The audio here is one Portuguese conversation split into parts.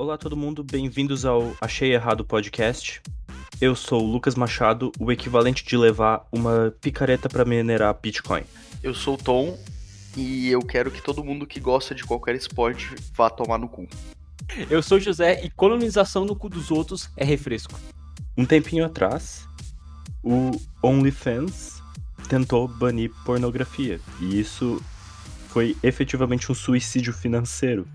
Olá todo mundo, bem-vindos ao Achei Errado Podcast. Eu sou o Lucas Machado, o equivalente de levar uma picareta para minerar Bitcoin. Eu sou o Tom e eu quero que todo mundo que gosta de qualquer esporte vá tomar no cu. Eu sou o José e colonização no cu dos outros é refresco. Um tempinho atrás, o OnlyFans tentou banir pornografia e isso foi efetivamente um suicídio financeiro.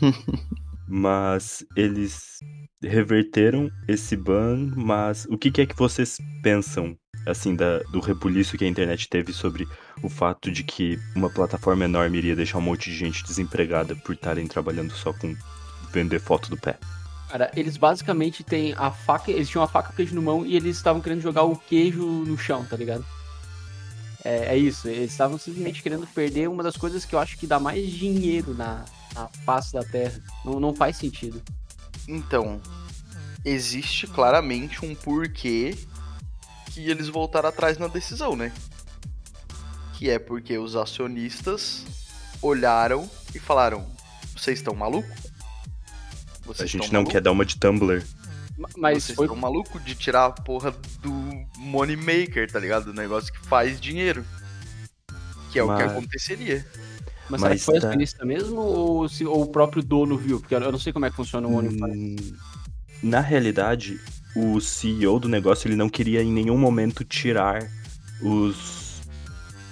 mas eles reverteram esse ban, mas o que, que é que vocês pensam, assim, da, do rebuliço que a internet teve sobre o fato de que uma plataforma enorme iria deixar um monte de gente desempregada por estarem trabalhando só com vender foto do pé? Cara, eles basicamente têm a faca, eles tinham a faca e o queijo no mão e eles estavam querendo jogar o queijo no chão, tá ligado? É, é isso, eles estavam simplesmente querendo perder uma das coisas que eu acho que dá mais dinheiro na, na face da Terra. Não, não faz sentido. Então, existe claramente um porquê que eles voltaram atrás na decisão, né? Que é porque os acionistas olharam e falaram: vocês estão maluco? a gente não maluco? quer dar uma de Tumblr. Mas vocês foi... estão maluco de tirar a porra do money maker, tá ligado? Do negócio que faz dinheiro. Que é Mas... o que aconteceria. Mas, Mas será que foi tá... acionista mesmo ou, se, ou o próprio dono viu? Porque eu não sei como é que funciona o OnlyFans. Hum, na realidade, o CEO do negócio ele não queria em nenhum momento tirar os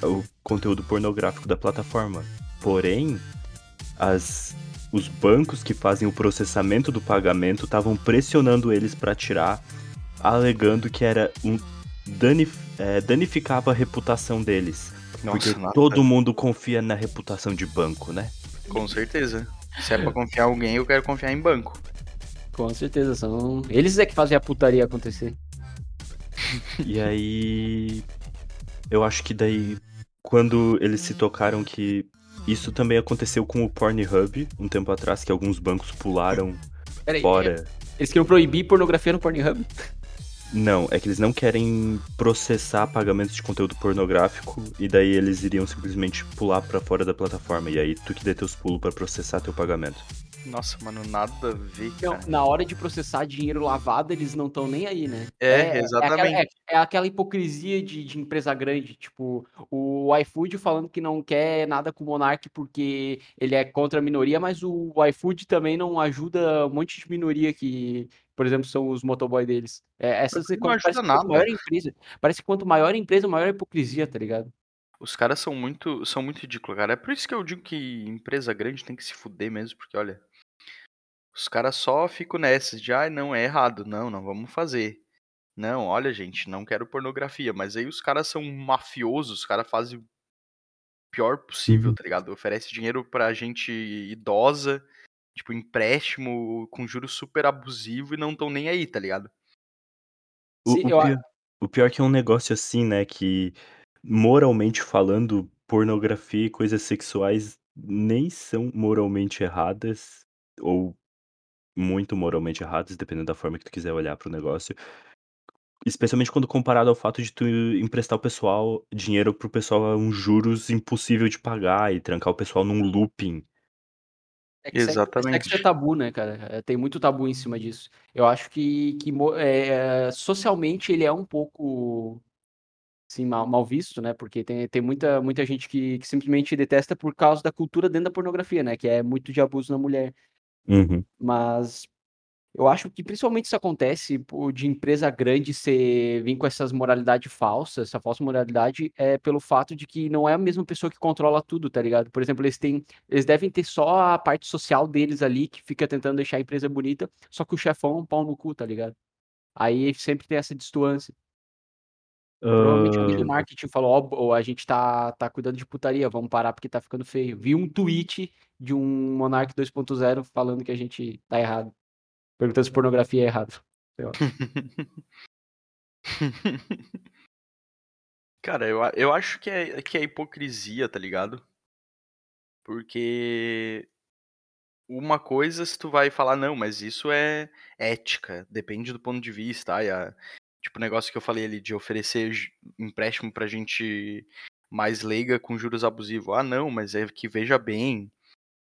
o conteúdo pornográfico da plataforma. Porém, as os bancos que fazem o processamento do pagamento estavam pressionando eles para tirar, alegando que era um danif é, danificava a reputação deles. Nossa, porque todo mundo confia na reputação de banco, né? Com certeza. Se é pra confiar em alguém, eu quero confiar em banco. Com certeza, são. Eles é que fazem a putaria acontecer. e aí. Eu acho que daí. Quando eles se tocaram que isso também aconteceu com o Pornhub um tempo atrás, que alguns bancos pularam Peraí, fora. Eles queriam proibir pornografia no Pornhub? Não, é que eles não querem processar pagamentos de conteúdo pornográfico e daí eles iriam simplesmente pular para fora da plataforma e aí tu que dê teus pulos para processar teu pagamento. Nossa, mano, nada a ver, cara. Não, na hora de processar dinheiro lavado, eles não estão nem aí, né? É, é exatamente. É aquela, é, é aquela hipocrisia de, de, empresa grande. Tipo, o iFood falando que não quer nada com o Monark porque ele é contra a minoria, mas o iFood também não ajuda um monte de minoria que, por exemplo, são os motoboy deles. É, essas não ajuda nada. Maior empresa, parece que quanto maior a empresa, maior a hipocrisia, tá ligado? Os caras são muito, são muito ridículos, cara. É por isso que eu digo que empresa grande tem que se fuder mesmo, porque olha, os caras só ficam nessas de, ah, não, é errado. Não, não vamos fazer. Não, olha, gente, não quero pornografia. Mas aí os caras são mafiosos, os caras fazem o pior possível, uhum. tá ligado? Oferece dinheiro pra gente idosa, tipo, empréstimo com juros super abusivo e não tão nem aí, tá ligado? O, Sim, o, pior, o pior que é um negócio assim, né, que moralmente falando, pornografia e coisas sexuais nem são moralmente erradas, ou muito moralmente erradas, dependendo da forma que tu quiser olhar para o negócio. Especialmente quando comparado ao fato de tu emprestar o pessoal dinheiro pro pessoal a um juros impossível de pagar e trancar o pessoal num looping. É que Exatamente. Sexo é tabu, né, cara? É, tem muito tabu em cima disso. Eu acho que, que é, socialmente ele é um pouco assim, mal, mal, visto, né? Porque tem, tem muita, muita gente que, que, simplesmente detesta por causa da cultura dentro da pornografia, né? Que é muito de abuso na mulher. Uhum. Mas eu acho que principalmente isso acontece de empresa grande ser, vir com essas moralidades falsas, essa falsa moralidade, é pelo fato de que não é a mesma pessoa que controla tudo, tá ligado? Por exemplo, eles têm, eles devem ter só a parte social deles ali, que fica tentando deixar a empresa bonita, só que o chefão é um pau no cu, tá ligado? Aí sempre tem essa distância. Provavelmente alguém do marketing falou, ó, a gente tá, tá cuidando de putaria, vamos parar porque tá ficando feio. Vi um tweet de um Monark 2.0 falando que a gente tá errado. Perguntando se pornografia é errado. Cara, eu, eu acho que é, que é hipocrisia, tá ligado? Porque uma coisa se tu vai falar, não, mas isso é ética, depende do ponto de vista. Ai, a, Tipo, o negócio que eu falei ali de oferecer empréstimo pra gente mais leiga com juros abusivos. Ah, não, mas é que veja bem.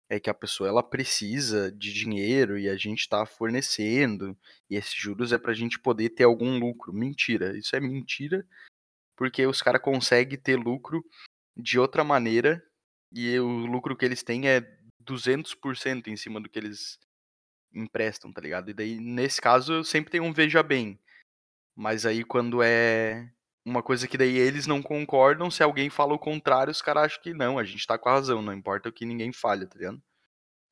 É que a pessoa ela precisa de dinheiro e a gente está fornecendo, e esses juros é para a gente poder ter algum lucro. Mentira, isso é mentira, porque os caras conseguem ter lucro de outra maneira e o lucro que eles têm é 200% em cima do que eles emprestam, tá ligado? E daí, nesse caso, sempre tem um veja bem. Mas aí quando é uma coisa que daí eles não concordam, se alguém fala o contrário, os caras acham que não, a gente tá com a razão, não importa o que ninguém falha, tá ligado?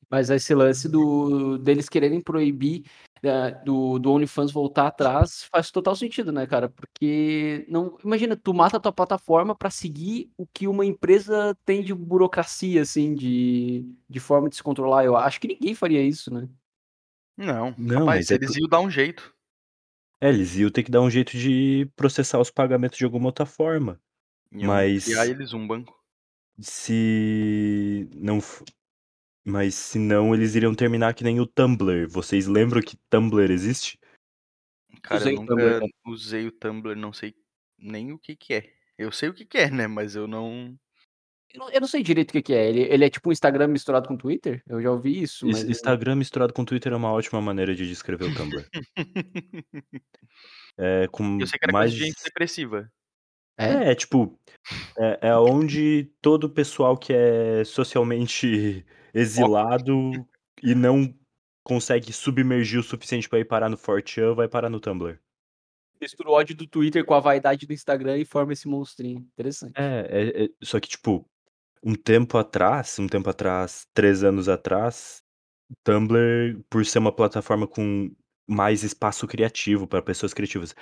Mas esse lance do, deles quererem proibir né, do, do OnlyFans voltar atrás faz total sentido, né, cara? Porque não imagina, tu mata a tua plataforma para seguir o que uma empresa tem de burocracia, assim, de, de forma de se controlar. Eu acho que ninguém faria isso, né? Não, Não, rapaz, mas é eles tu- iam dar um jeito. É, eles iam ter que dar um jeito de processar os pagamentos de alguma outra forma. Iam Mas criar eles um banco. se não. f- Mas se não, eles iriam terminar que nem o Tumblr. Vocês lembram que Tumblr existe? Cara, Usei eu o Tumblr, nunca cara. usei o Tumblr, não sei nem o que que é. Eu sei o que que é, né? Mas eu não. Eu não, sei direito o que, que é. Ele, ele é tipo um Instagram misturado com Twitter? Eu já ouvi isso, Is- mas. Instagram misturado com Twitter é uma ótima maneira de descrever o Tumblr. É com Eu sei que era mais. de gente depressiva. É? É, tipo, é, é onde todo o pessoal que é socialmente exilado e não consegue submergir o suficiente pra ir parar no 4chan, vai parar no Tumblr. Mistura o ódio do Twitter com a vaidade do Instagram e forma esse monstrinho. Interessante. É, é, é, só que, tipo, um tempo atrás, um tempo atrás, três anos atrás, Tumblr, por ser uma plataforma com mais espaço criativo para pessoas criativas.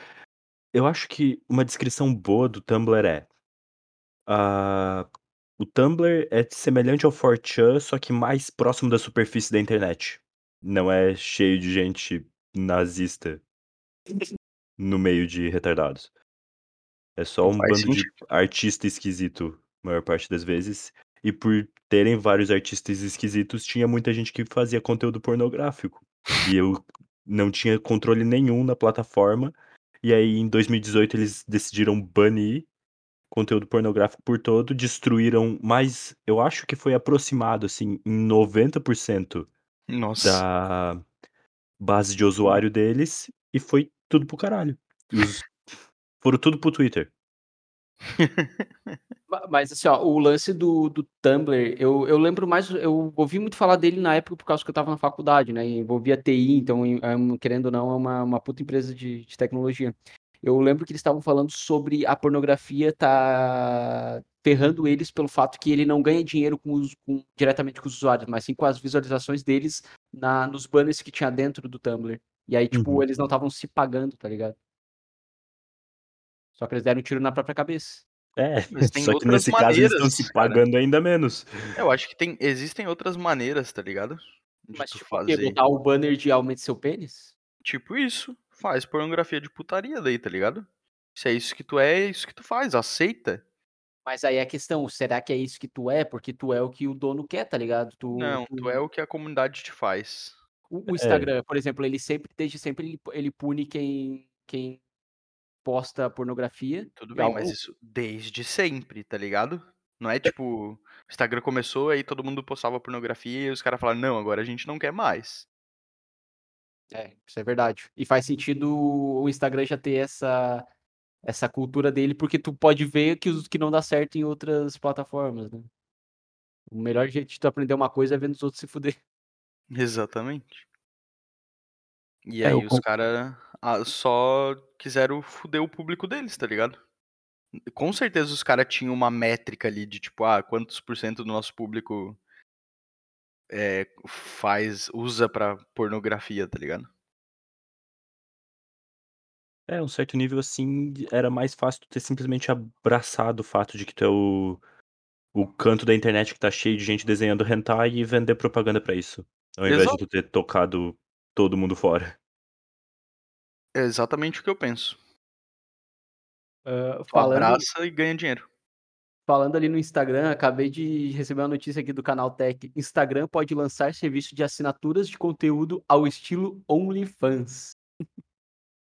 Eu acho que uma descrição boa do Tumblr é. ah, o Tumblr é semelhante ao 4chan, só que mais próximo da superfície da internet. Não é cheio de gente nazista no meio de retardados. É só um bando de sentido. artista esquisito, maior parte das vezes. E por terem vários artistas esquisitos, tinha muita gente que fazia conteúdo pornográfico. E eu não tinha controle nenhum na plataforma. E aí, em 2018, eles decidiram banir conteúdo pornográfico por todo, destruíram mais, eu acho que foi aproximado, assim, em 90% Nossa. da base de usuário deles, e foi tudo pro caralho. Os... Foram tudo pro Twitter. Ma- Mas assim, ó, o lance do, do Tumblr, eu, eu lembro mais, eu ouvi muito falar dele na época por causa que eu tava na faculdade, né? Envolvia TI, então, é querendo ou não, é uma, uma puta empresa de, de tecnologia. Eu lembro que eles estavam falando sobre a pornografia tá ferrando eles pelo fato que ele não ganha dinheiro com os- com- diretamente com os usuários, mas sim com as visualizações deles na, nos banners que tinha dentro do Tumblr. E aí, tipo, Uhum. eles não estavam se pagando, tá ligado? Só que eles deram um tiro na própria cabeça. É, só que nesse caso eles estão maneiras, se cara. pagando ainda menos. Eu acho que tem, existem outras maneiras, tá ligado? De Mas tu tipo, fazer. botar o banner de aumente seu pênis? Tipo isso. Faz pornografia de putaria daí, tá ligado? Se é isso que tu é, é isso que tu faz. Aceita. Mas aí é a questão, será que é isso que tu é? Porque tu é o que o dono quer, tá ligado? Tu, Não, tu- tu é o que a comunidade te faz. o, o Instagram, por exemplo, ele sempre, desde sempre, ele, ele pune quem, quem posta pornografia. Tudo E bem, algo- mas isso desde sempre, tá ligado? Não é tipo, o Instagram começou aí todo mundo postava pornografia e os caras falaram, não, agora a gente não quer mais. É, isso é verdade. E faz sentido o Instagram já ter essa, essa cultura dele, porque tu pode ver que os que não dá certo em outras plataformas, né? O melhor jeito de tu aprender uma coisa é vendo os outros se fuder. Exatamente. E É, aí os con- caras só quiseram fuder o público deles, tá ligado? Com certeza os caras tinham uma métrica ali de tipo, ah, quantos por cento do nosso público é, faz, usa pra pornografia, tá ligado? É, um certo nível assim, era mais fácil tu ter simplesmente abraçado o fato de que tu é o, o canto da internet que tá cheio de gente desenhando hentai e vender propaganda pra isso. Ao invés de Exato. tu ter tocado todo mundo fora. É exatamente o que eu penso. Tu falando, abraça e ganha dinheiro. falando ali no Instagram, acabei de receber uma notícia aqui do canal Tech. Instagram pode lançar serviço de assinaturas de conteúdo ao estilo OnlyFans.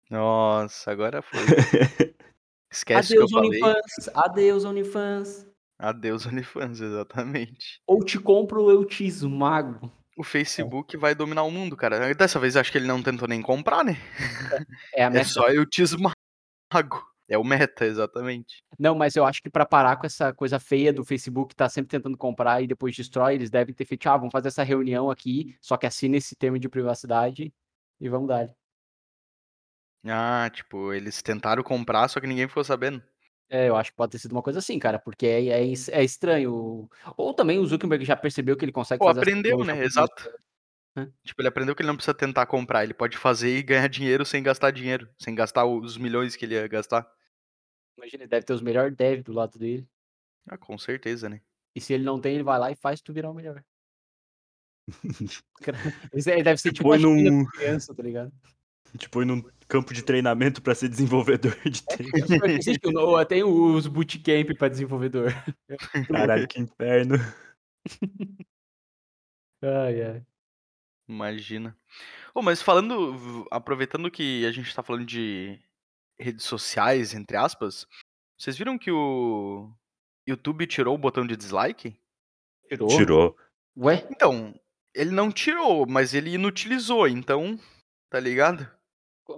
Nossa, agora foi. Esquece Adeus, que eu falei. OnlyFans! Adeus, OnlyFans! Adeus OnlyFans, exatamente. Ou te compro ou eu te esmago. O Facebook vai dominar o mundo, cara. Dessa vez acho que ele não tentou nem comprar, né? É a É meta. só eu te esmago. É o meta, exatamente. Não, mas eu acho que pra parar com essa coisa feia do Facebook tá sempre tentando comprar e depois destrói, eles devem ter feito, ah, vamos fazer essa reunião aqui, só que assina esse termo de privacidade e vamos dar. Ah, tipo, eles tentaram comprar, só que ninguém ficou sabendo. É, eu acho que pode ter sido uma coisa assim, cara, porque é, é, es- é estranho. Ou também o Zuckerberg já percebeu que ele consegue Pô, fazer aprendeu, né? Exato. Hã? Tipo, ele aprendeu que ele não precisa tentar comprar, ele pode fazer e ganhar dinheiro sem gastar dinheiro, sem gastar os milhões que ele ia gastar. Imagina, ele deve ter os melhores devs do lado dele. Ah, com certeza, né? E se ele não tem, ele vai lá e faz tu virar o melhor. Ele deve ser tipo uma num- criança, tá ligado? Tipo, num campo de treinamento pra ser desenvolvedor de. Existe o- Tem os bootcamp pra desenvolvedor. Caralho, que inferno. Ai, ai. Imagina. Ô, mas falando, aproveitando que a gente tá falando de redes sociais, entre aspas, vocês viram que o YouTube tirou o botão de dislike? Tirou? Tirou. Ué? Então, ele não tirou, mas ele inutilizou, então, tá ligado?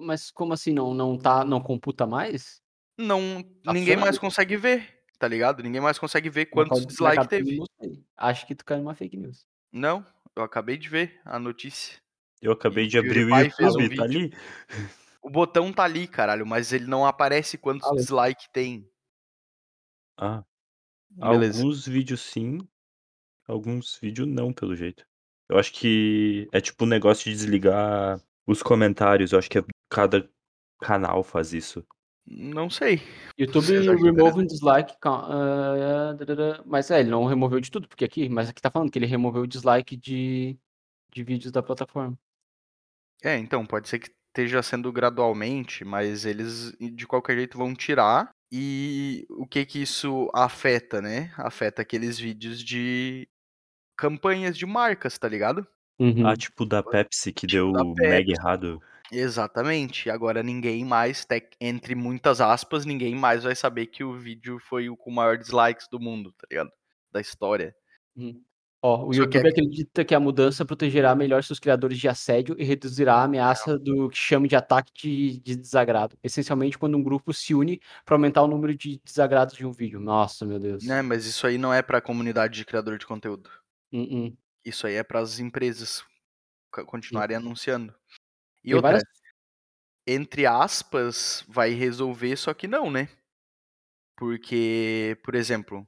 Mas como assim não, não tá, não computa mais? Não, Tá ninguém mais consegue ver, tá ligado? Ninguém mais consegue ver quantos Mercado- dislike Mercado teve. Acho que tu caiu numa fake news. Não, eu acabei de ver a notícia. Eu acabei E de abrir o fez um YouTube, tá ali. O botão tá ali, caralho, mas ele não aparece quantos Alô. dislike tem. Ah, Beleza. alguns vídeos sim, alguns vídeos não, pelo jeito. Eu acho que é tipo um negócio de desligar os comentários. Eu acho que é- cada canal faz isso. Não sei. YouTube remove um dislike. ah, mas é, ele não removeu de tudo, porque aqui, mas aqui tá falando que ele removeu o dislike de, de vídeos da plataforma. É, então, pode ser que esteja sendo gradualmente, mas eles de qualquer jeito vão tirar. E o que que isso afeta, né? Afeta aqueles vídeos de campanhas de marcas, tá ligado? Uhum. Ah, tipo da Pepsi que Tipo deu mega errado. Exatamente. Agora ninguém mais, tec- entre muitas aspas, ninguém mais vai saber que o vídeo foi o com maior dislikes do mundo, tá ligado? Da história. Uhum. Ó, o Só que YouTube é- acredita que a mudança protegerá melhor seus criadores de assédio e reduzirá a ameaça do que chama de ataque de, de desagrado. Essencialmente, quando um grupo se une para aumentar o número de desagrados de um vídeo. Nossa, meu Deus. Né, mas isso aí não é pra comunidade de criador de conteúdo. Uhum. Isso aí é para as empresas continuarem anunciando. E Tem outra, várias- entre aspas, vai resolver, só que não, né? Porque, por exemplo,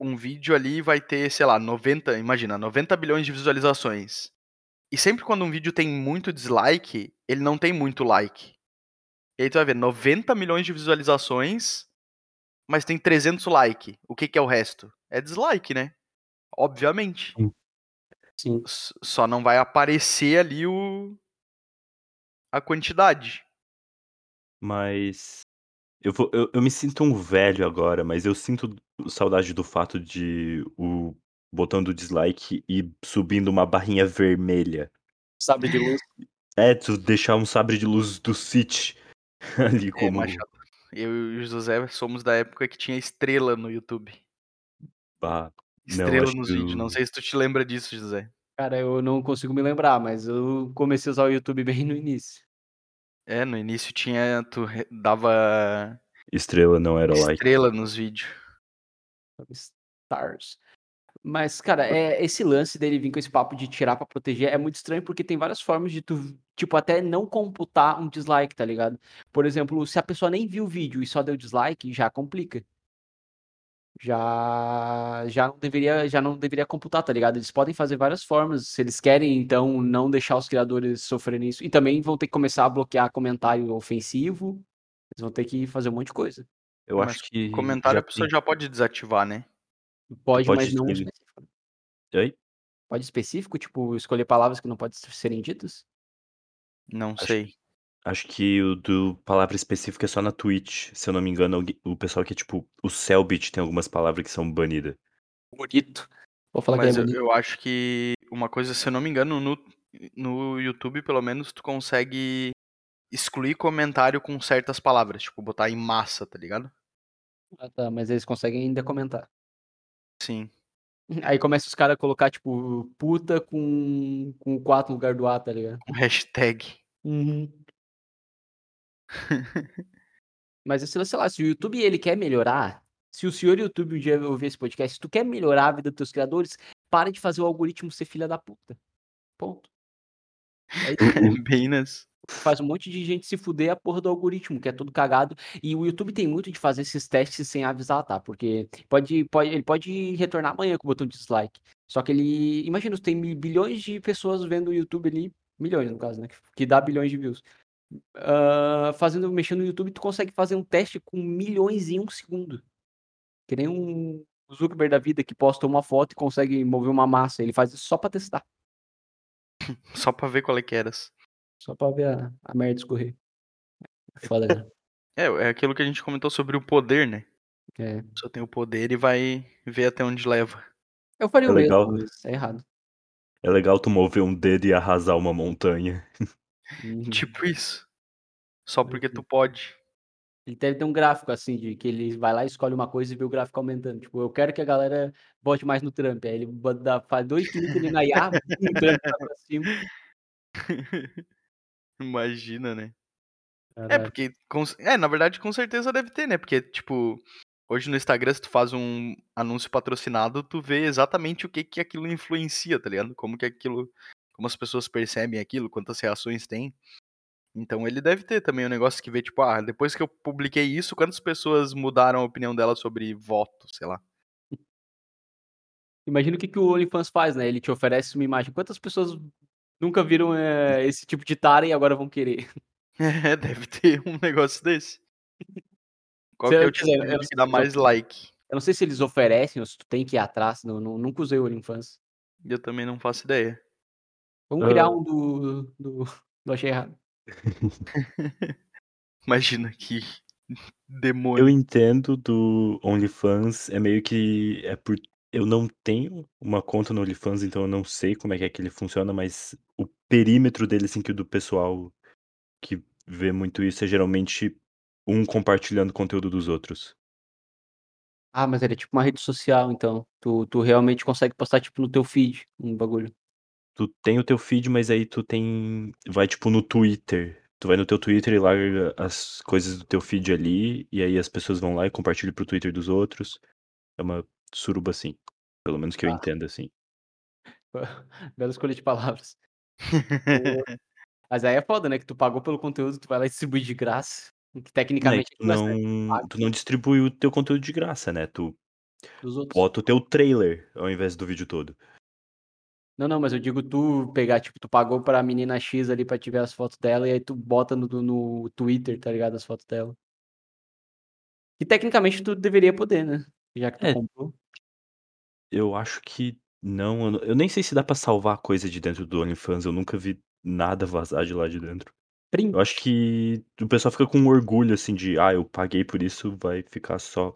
um vídeo ali vai ter, sei lá, 90, imagina, 90 bilhões de visualizações. E sempre quando um vídeo tem muito dislike, ele não tem muito like. E aí tu vai ver 90 milhões de visualizações, mas tem 300 like. O que que é o resto? É dislike, né? Obviamente. Sim. Só não vai aparecer ali o a quantidade. Mas. Eu, vou, eu, eu me sinto um velho agora, mas eu sinto saudade do fato de o botão do dislike e subindo uma barrinha vermelha. Sabre de luz. É, tu deixar um sabre de luz do City ali É, como. Machado. Eu e o José somos da época que tinha estrela no YouTube. Ah, Não, Estrela acho nos que vídeos. Não sei se tu te lembra disso, José. Cara, eu não consigo me lembrar, mas eu comecei a usar o YouTube bem no início. É, no início tinha. Tu dava estrela não era like. estrela nos vídeos. Stars. Mas, cara, é, esse lance dele vir com esse papo de tirar pra proteger é muito estranho porque tem várias formas de tu, tipo, até não computar um dislike, tá ligado? Por exemplo, se a pessoa nem viu o vídeo e só deu dislike, já complica. Já, já não deveria, já não deveria computar, tá ligado? Eles podem fazer várias formas, se eles querem, então, não deixar os criadores sofrerem isso. E também vão ter que começar a bloquear comentário ofensivo. Eles vão ter que fazer um monte de coisa. Eu Mas acho que. Comentário já a pessoa tem- já pode desativar, né? Pode, pode mas não específico. Oi? Pode específico, tipo, escolher palavras que não podem serem ditas? Não Acho sei. Acho que o do palavra específica é só na Twitch. Se eu não me engano, alguém- o pessoal que é tipo. O Cellbit tem algumas palavras que são banidas. Bonito. Vou falar Mas que eu, ele é bonito. eu acho que uma coisa, se eu não me engano, no, no YouTube, pelo menos, tu consegue excluir comentário com certas palavras. Tipo, botar em massa, tá ligado? Ah, tá, mas eles conseguem ainda comentar. Sim. Aí começa os caras a colocar, tipo, puta com, com 4 no lugar do A, tá ligado? Com hashtag. Uhum. Mas sei lá, sei lá, se o YouTube ele quer melhorar, se o senhor YouTube um dia ouvir esse podcast, se tu quer melhorar a vida dos teus criadores, para de fazer o algoritmo ser filha da puta. Ponto. É nas. Faz um monte de gente se fuder a porra do algoritmo, que é tudo cagado. E o YouTube tem muito de fazer esses testes sem avisar, tá? Porque pode, pode, ele pode retornar amanhã com o botão de dislike. Só que ele. Imagina, tem bilhões de pessoas vendo o YouTube ali, milhões no caso, né? que- Que dá bilhões de views. Ah, fazendo, mexendo no YouTube, tu consegue fazer um teste com milhões em um segundo. Que nem um Zuckerberg da vida que posta uma foto e consegue mover uma massa. Ele faz isso só pra testar. Só pra ver qual é que eras. Só pra ver a, a merda escorrer. É Foda, cara. É, é aquilo que a gente comentou sobre o poder, né? É. Só tem o poder e vai ver até onde leva. Eu faria É o mesmo, legal. mas é errado. É legal tu mover um dedo e arrasar uma montanha. Uhum. Tipo isso. Só porque tu pode. Ele deve ter um gráfico assim, de que ele vai lá, escolhe uma coisa e vê o gráfico aumentando. Tipo, eu quero que a galera vote mais no Trump. Aí ele dá- faz dois cliques ali na IA, o Trump pra cima. Imagina, né? É, Caralho. porque. com- É, na verdade, com certeza deve ter, né? Porque, tipo, hoje no Instagram, se tu faz um anúncio patrocinado, tu vê exatamente o que que aquilo influencia, tá ligado? Como que aquilo. Como as pessoas percebem aquilo, quantas reações tem. Então ele deve ter também um negócio que vê, tipo, ah, depois que eu publiquei isso, quantas pessoas mudaram a opinião dela sobre voto, sei lá. Imagina o que, que o OnlyFans faz, né? Ele te oferece uma imagem. Quantas pessoas nunca viram eh, esse tipo de tara e agora vão querer? É, deve ter um negócio desse. Qual que é o tipo que dá mais like? Eu não sei se eles oferecem ou se tu tem que ir atrás. Não, não- nunca usei o OnlyFans. Eu também não faço ideia. Vamos criar Ah. um do, do, do Achei Errado. Imagina que Eu demônio. entendo do OnlyFans, é meio que é por eu não tenho uma conta no OnlyFans, então eu não sei como é que é que ele funciona, mas o perímetro dele, assim, que o do pessoal que vê muito isso é geralmente um compartilhando conteúdo dos outros. Ah, mas ele é tipo uma rede social, então. Tu, tu realmente consegue postar, tipo, no teu feed um bagulho. Tu tem o teu feed, mas aí tu tem vai, tipo, no Twitter. Tu vai no teu Twitter e larga as coisas do teu feed ali, e aí as pessoas vão lá e compartilham pro Twitter dos outros. É uma suruba assim, pelo menos que eu Ah. entenda, assim. Bela escolha de palavras. Mas aí é foda, né? Que tu pagou pelo conteúdo, tu vai lá e distribui de graça. Que Não, é tecnicamente vai ser não tu não distribui o teu conteúdo de graça, né, tu bota o teu trailer ao invés do vídeo todo. Não, não, mas eu digo tu pegar, tipo, tu pagou pra menina X ali pra te ver as fotos dela e aí tu bota no, no Twitter, tá ligado? As fotos dela. E tecnicamente tu deveria poder, né? Já que tu É. comprou. Eu acho que não, eu não eu nem sei se dá pra salvar coisa de dentro do OnlyFans, eu nunca vi nada vazar de lá de dentro. Print. Eu acho que o pessoal fica com orgulho, assim, de: "Ah, eu paguei por isso, vai ficar só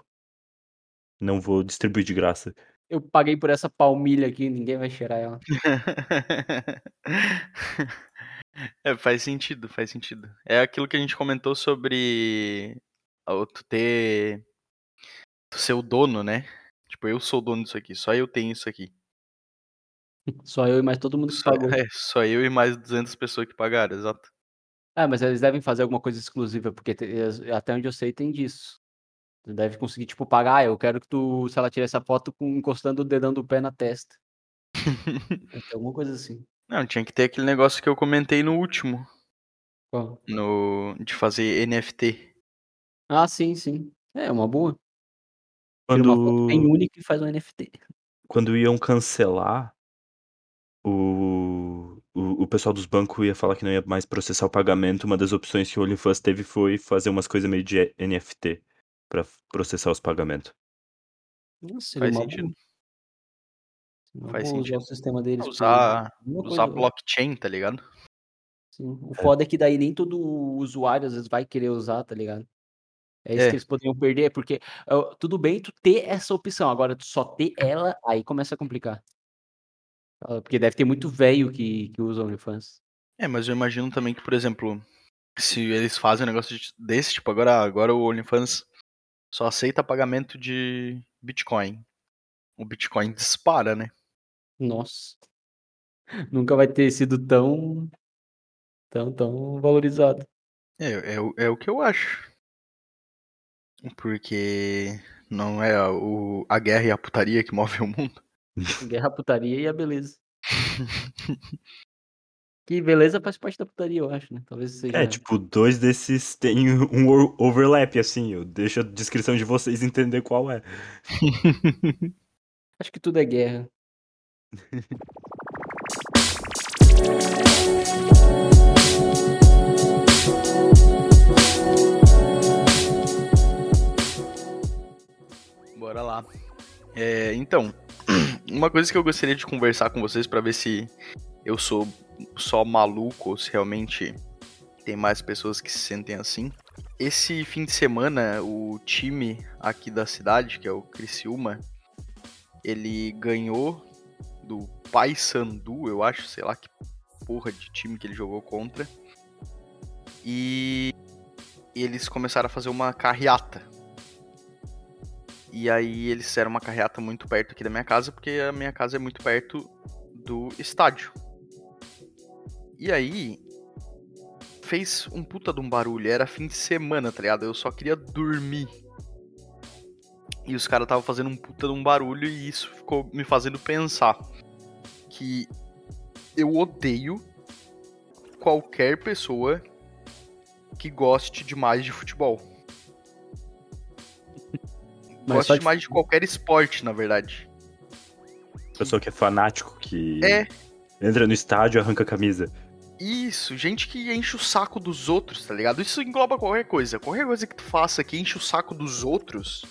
não vou distribuir de graça". Eu paguei por essa palmilha aqui, ninguém vai cheirar ela. É, faz sentido, faz sentido. É aquilo que a gente comentou sobre o tu ter. Tu ser o dono, né? Tipo, eu sou o dono disso aqui, só eu tenho isso aqui. Só eu e mais todo mundo que Só, pagou. é, só eu e mais 200 pessoas que pagaram, exato. Ah, mas eles devem fazer alguma coisa exclusiva, porque até onde eu sei tem disso. Deve conseguir, tipo, pagar. Ah, eu quero que tu, se ela tirar essa foto com, encostando o dedão do pé na testa. Alguma coisa assim. Não, tinha que ter aquele negócio que eu comentei no último, Qual? no de fazer NFT. Ah, sim, sim. É uma boa. Tira uma foto bem Quando única e faz um NFT. quando iam cancelar o o o pessoal dos bancos ia falar que não ia mais processar o pagamento, uma das opções que o OnlyFans teve foi fazer umas coisas meio de NFT pra f processar os pagamentos. Nossa, Faz sentido. Uma Faz boa usar sentido. o sistema deles. Usar, alguma usar blockchain, tá ligado? Sim. O É. foda é que daí nem todo usuário às vezes vai querer usar, tá ligado? É isso É. que eles poderiam perder, porque ó, tudo bem tu ter essa opção, agora tu só ter ela, aí começa a complicar. Ah, Porque deve ter muito velho que, que usa OnlyFans. É, mas eu imagino também que, por exemplo, se eles fazem um negócio de- desse, tipo, agora, agora o OnlyFans Só aceita pagamento de Bitcoin. O Bitcoin dispara, né? Nossa. Nunca vai ter sido tão. tão, tão valorizado. É, é, o- é o que eu acho. Porque não é a, o, a guerra e a putaria que move o mundo. Guerra, putaria e a beleza. que beleza faz parte da putaria, eu acho, né? Talvez seja. É, tipo, dois desses têm um overlap, assim. Eu deixo a descrição de vocês entender qual é. Acho que tudo é guerra. Bora lá. É, então, uma coisa que eu gostaria de conversar com vocês pra ver se eu sou só maluco ou se realmente tem mais pessoas que se sentem assim. Esse fim de semana, o time aqui da cidade, que é o Criciúma, ele ganhou do Paysandu, eu acho, sei lá que porra de time que ele jogou contra. E eles começaram a fazer uma carreata. E aí eles fizeram uma carreata muito perto aqui da minha casa, porque a minha casa é muito perto do estádio. E aí fez um puta de um barulho, era fim de semana, tá ligado? Eu só queria dormir. E os caras estavam fazendo um puta de um barulho e isso ficou me fazendo pensar que eu odeio qualquer pessoa que goste demais de futebol. Mas goste de demais de qualquer esporte, na verdade. Pessoa que é fanático, que É. entra no estádio e arranca a camisa. Isso, gente que enche o saco dos outros, tá ligado? Isso engloba qualquer coisa. Qualquer coisa que tu faça que enche o saco dos outros,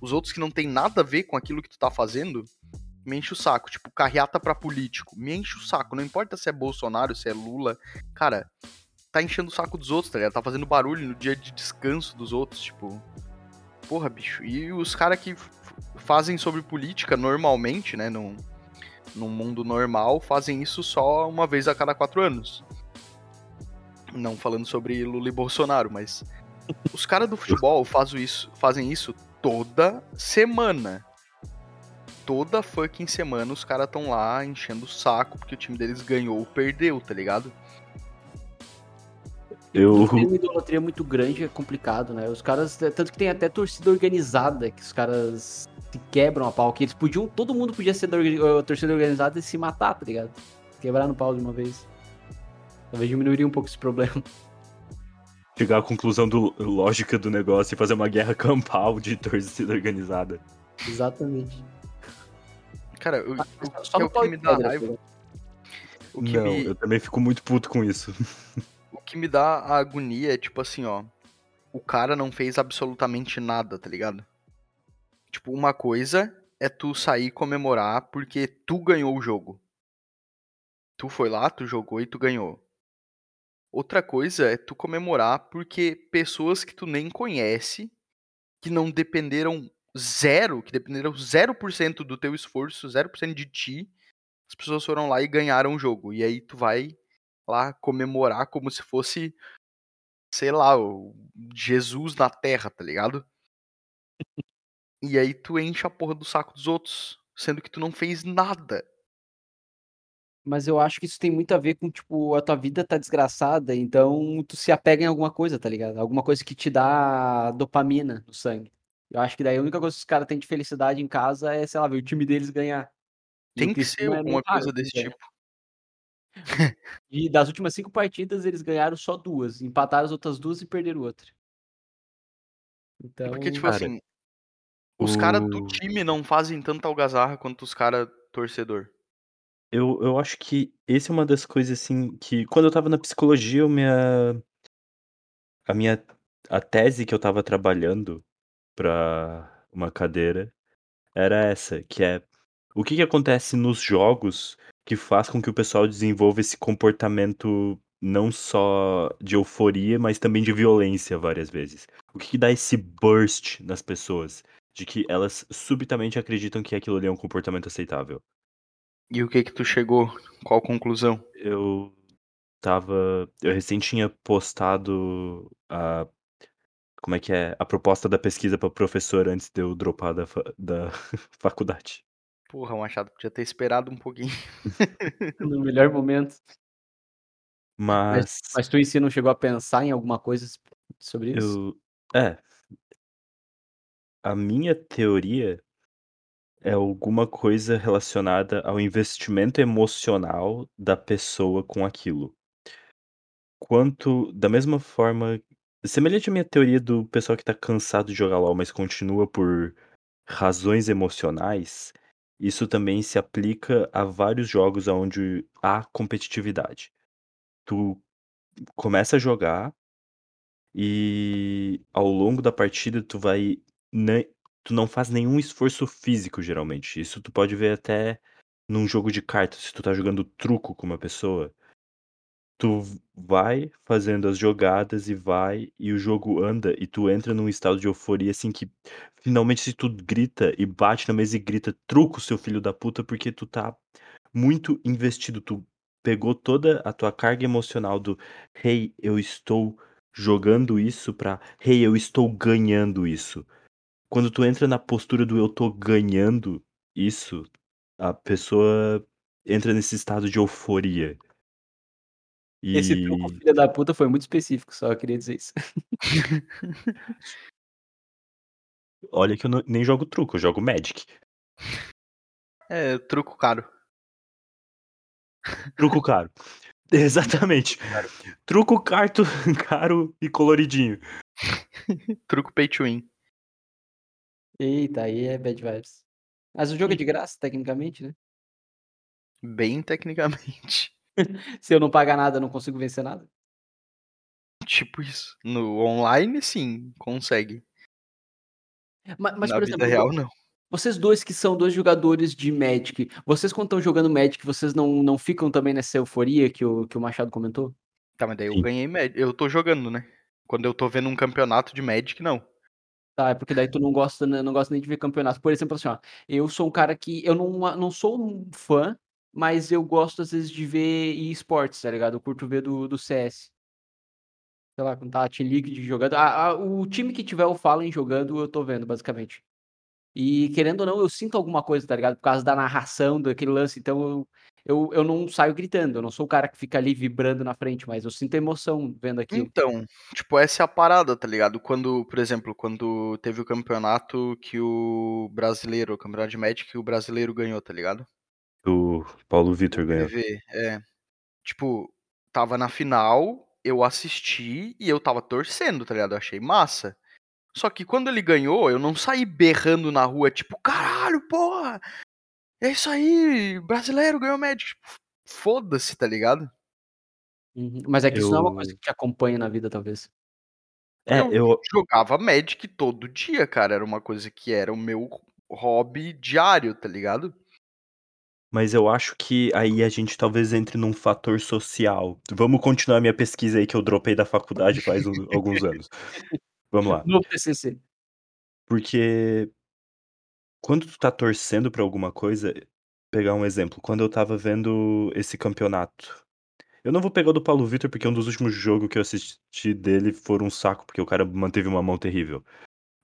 os outros que não tem nada a ver com aquilo que tu tá fazendo, me enche o saco. Tipo, carreata pra político, me enche o saco. Não importa se é Bolsonaro, se é Lula. Cara, tá enchendo o saco dos outros, tá ligado? Tá fazendo barulho no dia de descanso dos outros, tipo. Porra, bicho. E os caras que fazem sobre política normalmente, né? Num, num mundo normal, fazem isso só uma vez a cada quatro anos. Não falando sobre Lula e Bolsonaro, mas. Os caras do futebol fazem isso, fazem isso toda semana. Toda fucking semana os caras tão lá enchendo o saco porque o time deles ganhou ou perdeu, tá ligado? Eu. Tem uma idolatria muito grande, é complicado, né? Os caras, tanto que tem até torcida organizada, que os caras se quebram a pau, que eles podiam, todo mundo podia ser da torcida organizada e se matar, tá ligado? Quebrar no pau de uma vez. Talvez diminuiria um pouco esse problema. chegar à conclusão do, lógica do negócio e fazer uma guerra campal de torcida organizada. Exatamente. Cara, eu- o, Só que é o que me dá raiva. O que, Não, me, eu também fico muito puto com isso. o que me dá a agonia é tipo assim, ó. O cara não fez absolutamente nada, tá ligado? Tipo, uma coisa é tu sair e comemorar porque tu ganhou o jogo. Tu foi lá, tu jogou e tu ganhou. Outra coisa é tu comemorar porque pessoas que tu nem conhece, que não dependeram zero, que dependeram 0% do teu esforço, 0% de ti, as pessoas foram lá e ganharam o jogo. E aí tu vai lá comemorar como se fosse, sei lá, o Jesus na terra, tá ligado? E aí tu enche a porra do saco dos outros, sendo que tu não fez nada. Mas eu acho que isso tem muito a ver com, tipo, a tua vida tá desgraçada, então tu se apega em alguma coisa, tá ligado? Alguma coisa que te dá dopamina no sangue. Eu acho que daí a única coisa que os caras têm de felicidade em casa é, sei lá, ver o time deles ganhar. E o Tem que ser é alguma coisa desse né? tipo. E das últimas cinco partidas, eles ganharam só duas. Empataram as outras duas e perderam outra. Então, Porque, tipo Cara, assim, os caras do o- time não fazem tanta algazarra quanto os caras torcedor. Eu, eu acho que esse é uma das coisas, assim, que quando eu tava na psicologia, eu minha, a minha a tese que eu tava trabalhando pra uma cadeira era essa, que é o que que acontece nos jogos que faz com que o pessoal desenvolva esse comportamento não só de euforia, mas também de violência várias vezes. O que que dá esse burst nas pessoas, de que elas subitamente acreditam que aquilo ali é um comportamento aceitável. E o que que tu chegou? Qual conclusão? Eu tava. Eu recém tinha postado a. como é que é? A proposta da pesquisa para professor antes de eu dropar da, fa da faculdade. Porra, Machado, podia ter esperado um pouquinho. No melhor momento. Mas Mas mas tu em si não chegou a pensar em alguma coisa sobre isso? eu é. A minha teoria é alguma coisa relacionada ao investimento emocional da pessoa com aquilo. Quanto da mesma forma semelhante à minha teoria do pessoal que tá cansado de jogar LOL, mas continua por razões emocionais, isso também se aplica a vários jogos aonde há competitividade. Tu começa a jogar e ao longo da partida tu vai tu não faz nenhum esforço físico geralmente, isso tu pode ver até num jogo de cartas, se tu tá jogando truco com uma pessoa. Tu vai fazendo as jogadas e vai, e o jogo anda e tu entra num estado de euforia, assim, que finalmente se tu grita e bate na mesa e grita: "Truco, seu filho da puta", porque tu tá muito investido, tu pegou toda a tua carga emocional do: "Hey, eu estou jogando isso pra hey, eu estou ganhando isso". Quando tu entra na postura do "eu tô ganhando isso", a pessoa entra nesse estado de euforia. Esse truco E filha da puta foi muito específico, só queria dizer isso. Olha que eu não nem jogo truco, eu jogo Magic. É, truco caro. Truco caro. Exatamente. Caro. Truco carto caro e coloridinho. Truco pay to win. Eita, aí é bad vibes. Mas o jogo é de graça, tecnicamente, né? Bem tecnicamente. Se eu não pagar nada, eu não consigo vencer nada? Tipo isso. No online, sim, consegue. Ma mas, Na por vida exemplo, real, vo não. vocês 2 que são 2 jogadores de Magic, vocês quando estão jogando Magic, vocês não não ficam também nessa euforia que o que o Machado comentou? Tá, mas daí eu Sim. ganhei Mag eu tô jogando, né. Quando eu tô vendo um campeonato de Magic, não. Tá, é porque daí tu não gosta, né, não gosta nem de ver campeonato. Por exemplo, assim, ó, eu sou um cara que eu não não sou um fã, mas eu gosto às vezes de ver e-sports, tá ligado? Eu curto ver do do CS. Sei lá, quando tá a Liquid jogando a a o time que tiver o Fallen jogando, eu tô vendo, basicamente. E querendo ou não, eu sinto alguma coisa, tá ligado? Por causa da narração daquele lance, então eu eu eu não saio gritando, eu não sou o cara que fica ali vibrando na frente, mas eu sinto emoção vendo aquilo. Então, tipo, essa é a parada, tá ligado? Quando, por exemplo, quando teve o campeonato que o brasileiro, o campeonato de Magic que o brasileiro ganhou, tá ligado? O Paulo Vitor ganhou. PVV, é. Tipo, estava na final, eu assisti e eu estava torcendo, tá ligado? Eu achei massa. Só que quando ele ganhou, eu não saí berrando na rua, tipo: "Caralho, porra! É isso aí, brasileiro ganhou Magic". Tipo, foda-se, tá ligado? Uhum. Mas é que isso não é uma coisa Eu que te acompanha na vida, talvez. É, Eu eu jogava Magic todo dia, cara, era uma coisa que era o meu hobby diário, tá ligado? Mas eu acho que aí a gente talvez entre num fator social. Vamos continuar minha pesquisa aí que eu dropei da faculdade faz um alguns anos. Vamos lá. No TCC. Porque quando tu tá torcendo pra alguma coisa pegar um exemplo, quando eu estava vendo esse campeonato, eu não vou pegar o do Paulo Vitor, porque um dos últimos jogo que eu assisti dele foram um saco, porque o cara manteve uma mão terrível.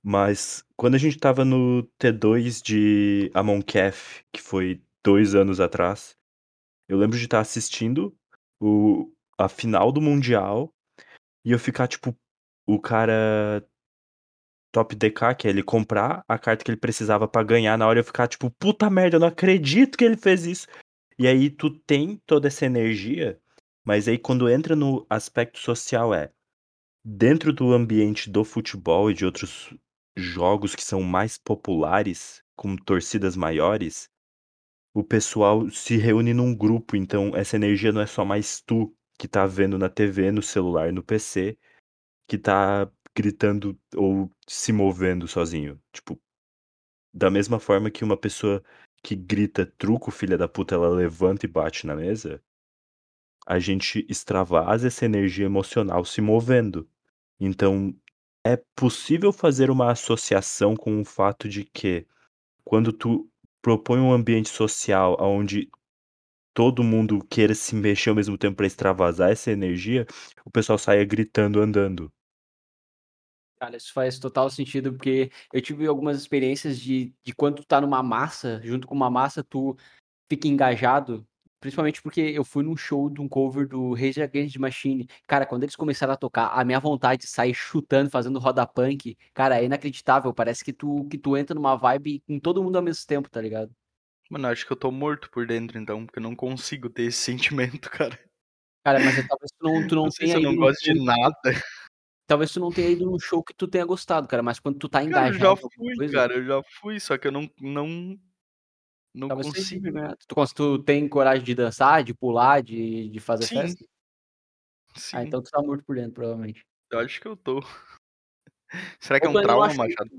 Mas quando a gente estava no T2 de Amonkhet, que foi 2 anos atrás, eu lembro de estar assistindo o a final do mundial e eu ficar tipo, o cara top DK, que é ele comprar a carta que ele precisava pra ganhar, na hora eu ficar tipo: "Puta merda, eu não acredito que ele fez isso". E aí tu tem toda essa energia, mas aí quando entra no aspecto social é, dentro do ambiente do futebol e de outros jogos que são mais populares, com torcidas maiores, o pessoal se reúne num grupo, então essa energia não é só mais tu que tá vendo na TV, no celular, no PC, que tá gritando ou se movendo sozinho. Tipo, da mesma forma que uma pessoa que grita: "Truco, filha da puta", ela levanta e bate na mesa a gente extravasa essa energia emocional se movendo. Então, é possível fazer uma associação com o fato de que, quando tu propõe um ambiente social aonde todo mundo queira se mexer ao mesmo tempo pra extravasar essa energia, o pessoal saia gritando, andando. Cara, isso faz total sentido, porque eu tive algumas experiências de, de quando tu tá numa massa, junto com uma massa, tu fica engajado. Principalmente porque eu fui num show de um cover do Rage Against the Machine. Cara, quando eles começaram a tocar, a minha vontade de sair chutando, fazendo roda punk, cara, é inacreditável. Parece que tu, que tu entra numa vibe com todo mundo ao mesmo tempo, tá ligado? Mano, acho que eu tô morto por dentro, então, porque eu não consigo ter esse sentimento, cara. Cara, mas talvez tu não, tu não Não sei tenha se eu não gosto de nada. Talvez tu não tenha ido num show que tu tenha gostado, cara, mas quando tu tá Cara, eu engajado já fui, coisa, cara, eu já fui, só que eu não. Não, não talvez seja consigo. envergonhado. Tu, tu tem coragem de dançar, de pular, de, de fazer Sim, festa? sim. Ah, então tu tá morto por dentro, provavelmente. Eu acho que eu tô. Será que é Ou tu um trauma, Machado?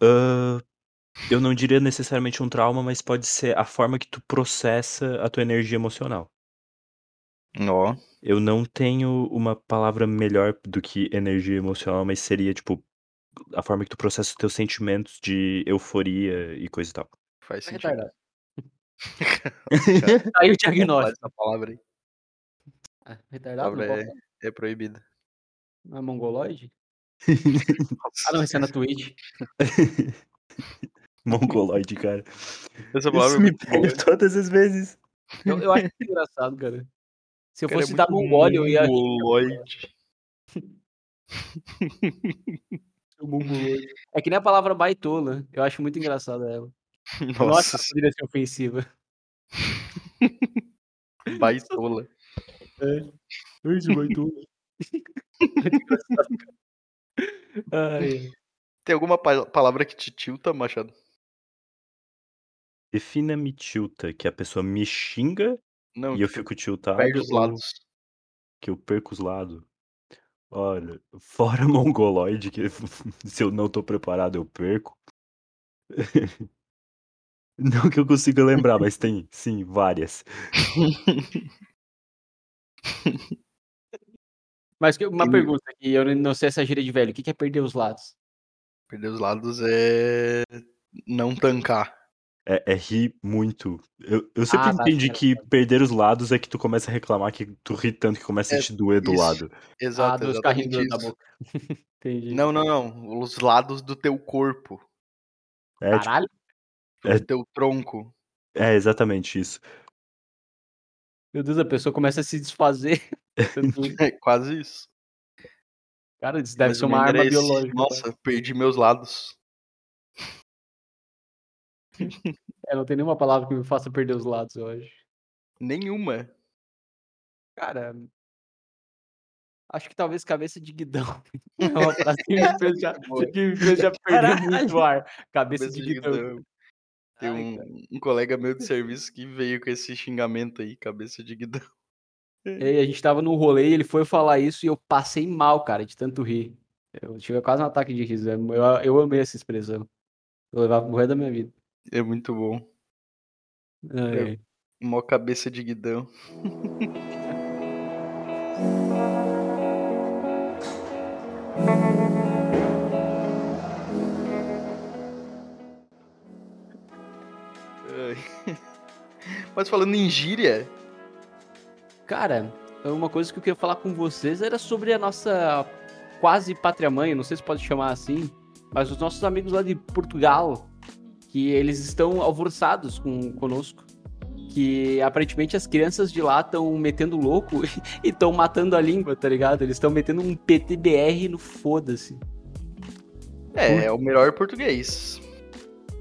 Ah, eu não diria necessariamente um trauma, mas pode ser a forma que tu processa a tua energia emocional. Ó, Eu não tenho uma palavra melhor do que energia emocional, mas seria, tipo, a forma que tu processa os teus sentimentos de euforia e coisa e tal. faz sentido. Aí o diagnóstico. essa palavra aí. Ah, A retardado? Não palavra é, é proibida. Não é mongoloide? Ah, não, esse é na Twitch. Mongoloide, cara. Essa palavra Isso é me pega todas as vezes. Eu, eu acho engraçado, cara. Se eu é fosse da muito Mongólia, eu ia mongoloide. É que nem a palavra baitola. Eu acho muito engraçada ela. Nossa, ela poderia ser ofensiva. baitola. É. Esse baitola. Muito engraçado, cara. Ai, ai. Tem alguma pa- palavra que te tilta, Machado? Defina me tilta, que a pessoa me xinga Não, e eu fico tiltado perde os lados. que eu perco os lados. Olha, fora mongoloide, que se eu não tô preparado eu perco. Não que eu consiga lembrar, mas tem, sim, várias. Mas uma Tem- pergunta aqui, eu não sei essa gíria de velho. O que é perder os lados? Perder os lados é não tancar. É, é rir muito. Eu, eu sempre Ah, tá, entendi que perder os lados é que tu começa a reclamar que tu ri tanto que começa a É, te doer do isso. lado. Ah, Exato, dos carrinhos exatamente da isso. boca. Entendi. Não, não, não. Os lados do teu corpo. É, tipo, Caralho. Do É. teu tronco. é exatamente isso. Meu Deus, a pessoa começa a se desfazer. É quase isso. Cara, isso deve Mais ser uma arma esse, biológica. tá? Nossa, perdi meus lados. É, não tem nenhuma palavra que me faça perder os lados, acho. Nenhuma. Cara, acho que talvez cabeça de guidão. É uma frase que me fez já, que me fez já perder muito ar. Cabeça, Cabeça de de guidão. guidão. Tem Ai, um, cara. um colega meu de serviço que veio com esse xingamento aí, cabeça de guidão. E a gente tava no rolê, ele foi falar isso e eu passei mal, cara, de tanto rir. Eu tive quase um ataque de riso. Eu, eu amei essa expressão. Eu levava pro resto da minha vida. É muito bom. Ai, ai. Mó cabeça de guidão. Mas falando em gíria, Cara, uma coisa que eu queria falar com vocês era sobre a nossa quase pátria-mãe, não sei se pode chamar assim, mas os nossos amigos lá de Portugal, que eles estão alvoroçados com, conosco. Que aparentemente as crianças de lá estão metendo louco e estão matando a língua, tá ligado? Eles estão metendo um PTBR no foda-se. é, é o melhor português.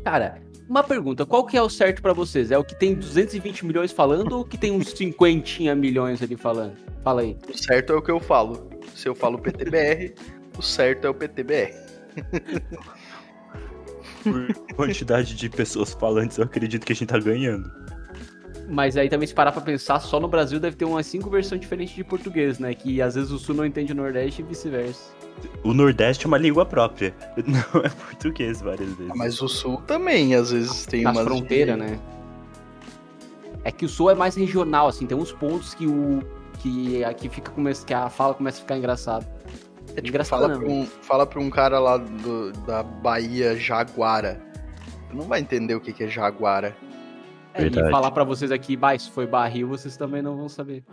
Cara, uma pergunta, qual que é o certo pra vocês? É o que tem 220 milhões falando ou o que tem uns 50 milhões ali falando? Fala aí. O certo é o que eu falo. Se eu falo PTBR, o certo é o PTBR. Por quantidade de pessoas falantes, eu acredito que a gente tá ganhando. Mas aí também se parar pra pensar, só no Brasil deve ter umas cinco versões diferentes de português, né? Que às vezes o Sul não entende o Nordeste e vice-versa. O Nordeste é uma língua própria. Não é português várias vezes. Mas o Sul também, às vezes, tem Nas umas... fronteiras, né? É que o Sul é mais regional, assim, tem uns pontos que o. que aqui fica começa, que a fala começa a ficar engraçado. É tipo, Engraçado fala não. pra, um, fala pra um cara lá do- da Bahia Jaguara. Tu não vai entender o que, que é Jaguara. É, e falar pra vocês aqui, bah, isso foi barril, vocês também não vão saber.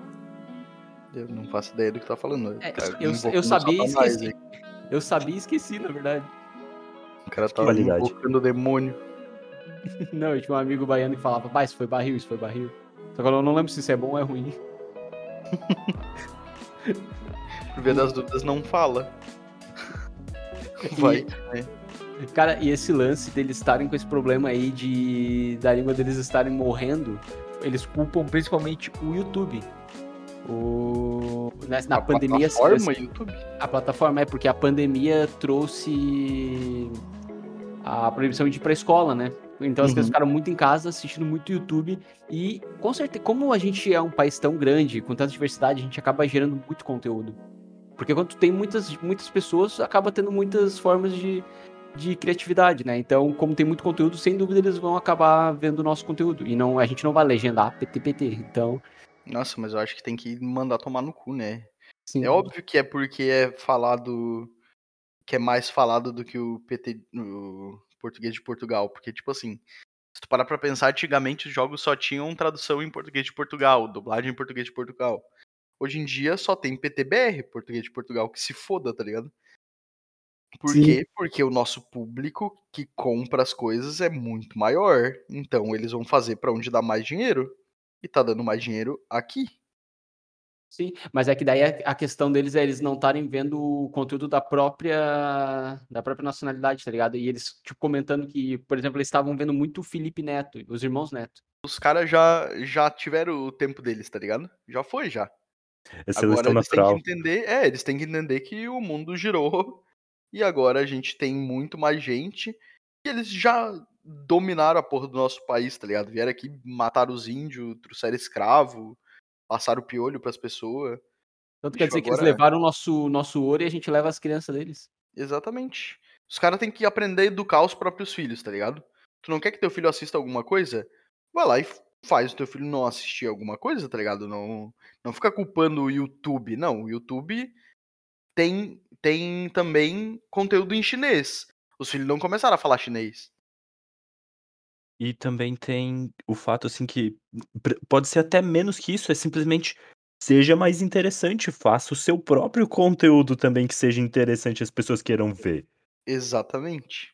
Eu não faço ideia do que tá falando. É, Tá eu- invocando eu sabia e esqueci. Eu sabia e esqueci, na verdade. O cara tava invocando o demônio. Não, eu tinha um amigo baiano que falava, bah, isso foi barril, isso foi barril. Só que eu não lembro se isso é bom ou é ruim. Por via das dúvidas, não fala. Vai. Cara, e esse lance deles estarem com esse problema aí de da língua deles estarem morrendo, eles culpam principalmente o YouTube. O... Na, na A pandemia. plataforma, YouTube. A plataforma é porque a pandemia trouxe a proibição de ir pra escola, né? Então as Uhum. pessoas ficaram muito em casa assistindo muito YouTube e com certeza, como a gente é um país tão grande, com tanta diversidade, a gente acaba gerando muito conteúdo. Porque quando tu tem muitas, muitas pessoas, acaba tendo muitas formas de, de criatividade, né? Então, como tem muito conteúdo, sem dúvida eles vão acabar vendo o nosso conteúdo. E não, a gente não vai legendar PTPT. Então, Nossa, mas eu acho que tem que mandar tomar no cu, né? sim. É óbvio que é porque é falado. Que é mais falado do que o PT. O português de Portugal. Porque, tipo assim. Se tu parar pra pensar, antigamente os jogos só tinham tradução em português de Portugal, dublagem em português de Portugal. Hoje em dia só tem PTBR, português de Portugal, que se foda, tá ligado? Por Sim. quê? Porque o nosso público que compra as coisas é muito maior. Então eles vão fazer pra onde dá mais dinheiro. E tá dando mais dinheiro aqui. Sim, mas é que daí a a questão deles é eles não estarem vendo o conteúdo da própria da própria nacionalidade, tá ligado? E eles, tipo, comentando que, por exemplo, eles estavam vendo muito o Felipe Neto, os irmãos Neto. Os caras já, já tiveram o tempo deles, tá ligado? Já foi, já. É Agora seleção eles natural. têm que entender, é, eles têm que entender que o mundo girou e agora a gente tem muito mais gente e eles já dominaram a porra do nosso país, tá ligado? Vieram aqui, mataram os índios, trouxeram escravo, passaram piolho pras pessoas. Tanto quer dizer que eles agora- levaram o nosso, nosso ouro e a gente leva as crianças deles. Exatamente. Os caras têm que aprender a educar os próprios filhos, tá ligado? Tu não quer que teu filho assista alguma coisa? Vai lá e faz o teu filho não assistir alguma coisa, tá ligado? Não, não fica culpando o YouTube. Não, o YouTube tem, tem também conteúdo em chinês. Os filhos não começaram a falar chinês. E também tem o fato, assim, que pode ser até menos que isso, é simplesmente seja mais interessante, faça o seu próprio conteúdo também que seja interessante, as pessoas queiram ver. Exatamente.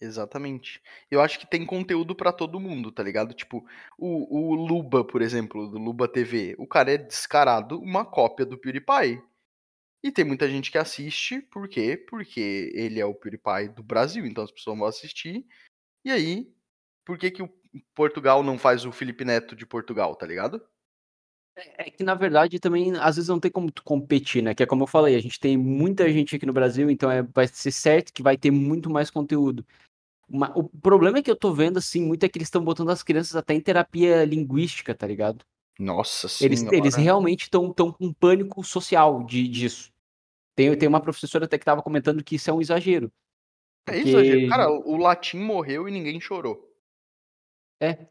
Exatamente. Eu acho que tem conteúdo pra todo mundo, tá ligado? Tipo, o, o Luba, por exemplo, do Luba TV, o cara é descarado uma cópia do PewDiePie. E tem muita gente que assiste, por quê? Porque ele é o PewDiePie do Brasil, então as pessoas vão assistir. E aí, por que que o Portugal não faz o Felipe Neto de Portugal, tá ligado? É que, na verdade, também, às vezes não tem como competir, né? Que é como eu falei, a gente tem muita gente aqui no Brasil, então é, vai ser certo que vai ter muito mais conteúdo. O problema é que eu tô vendo, assim, muito é que eles estão botando as crianças até em terapia linguística, tá ligado? Nossa Eles, senhora. eles realmente estão tão com pânico social de, disso. Tem, tem uma professora até que tava comentando que isso é um exagero. É porque- exagero. Cara, o latim morreu e ninguém chorou. É,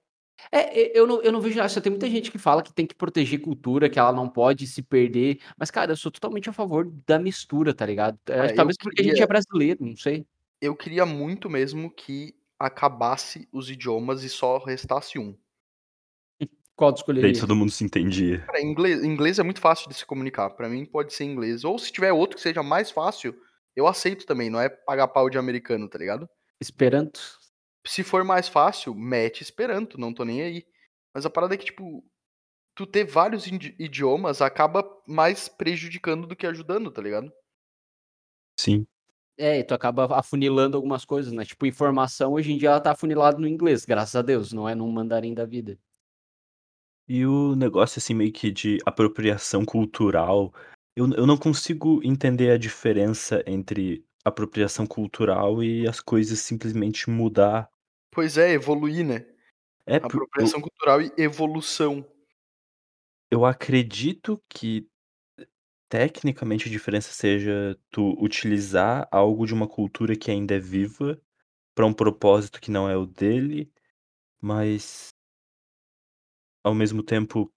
e- eu não, eu não vejo essa. Tem muita gente que fala que tem que proteger cultura, que ela não pode se perder. Mas, cara, eu sou totalmente a favor da mistura, tá ligado? É, talvez porque a gente é brasileiro, não sei. Eu queria muito mesmo que acabasse os idiomas e só restasse um. Qual tu Daí escolheria? todo mundo se entendia. Cara, inglês, inglês é muito fácil de se comunicar. Pra mim pode ser inglês. Ou se tiver outro que seja mais fácil, eu aceito também. Não é pagar pau de americano, tá ligado? Esperanto? Se for mais fácil, mete Esperanto, não tô nem aí. Mas a parada é que, tipo, tu ter vários idiomas acaba mais prejudicando do que ajudando, tá ligado? Sim. É, e tu acaba afunilando algumas coisas, né? Tipo, informação hoje em dia ela tá afunilada no inglês, graças a Deus, não é num mandarim da vida. E o negócio, assim, meio que de apropriação cultural, eu, eu não consigo entender a diferença entre apropriação cultural e as coisas simplesmente mudar. Pois é, evoluir, né? É, por- eu, Apropriação cultural e evolução. eu acredito que tecnicamente a diferença seja tu utilizar algo de uma cultura que ainda é viva para um propósito que não é o dele, mas ao mesmo tempo,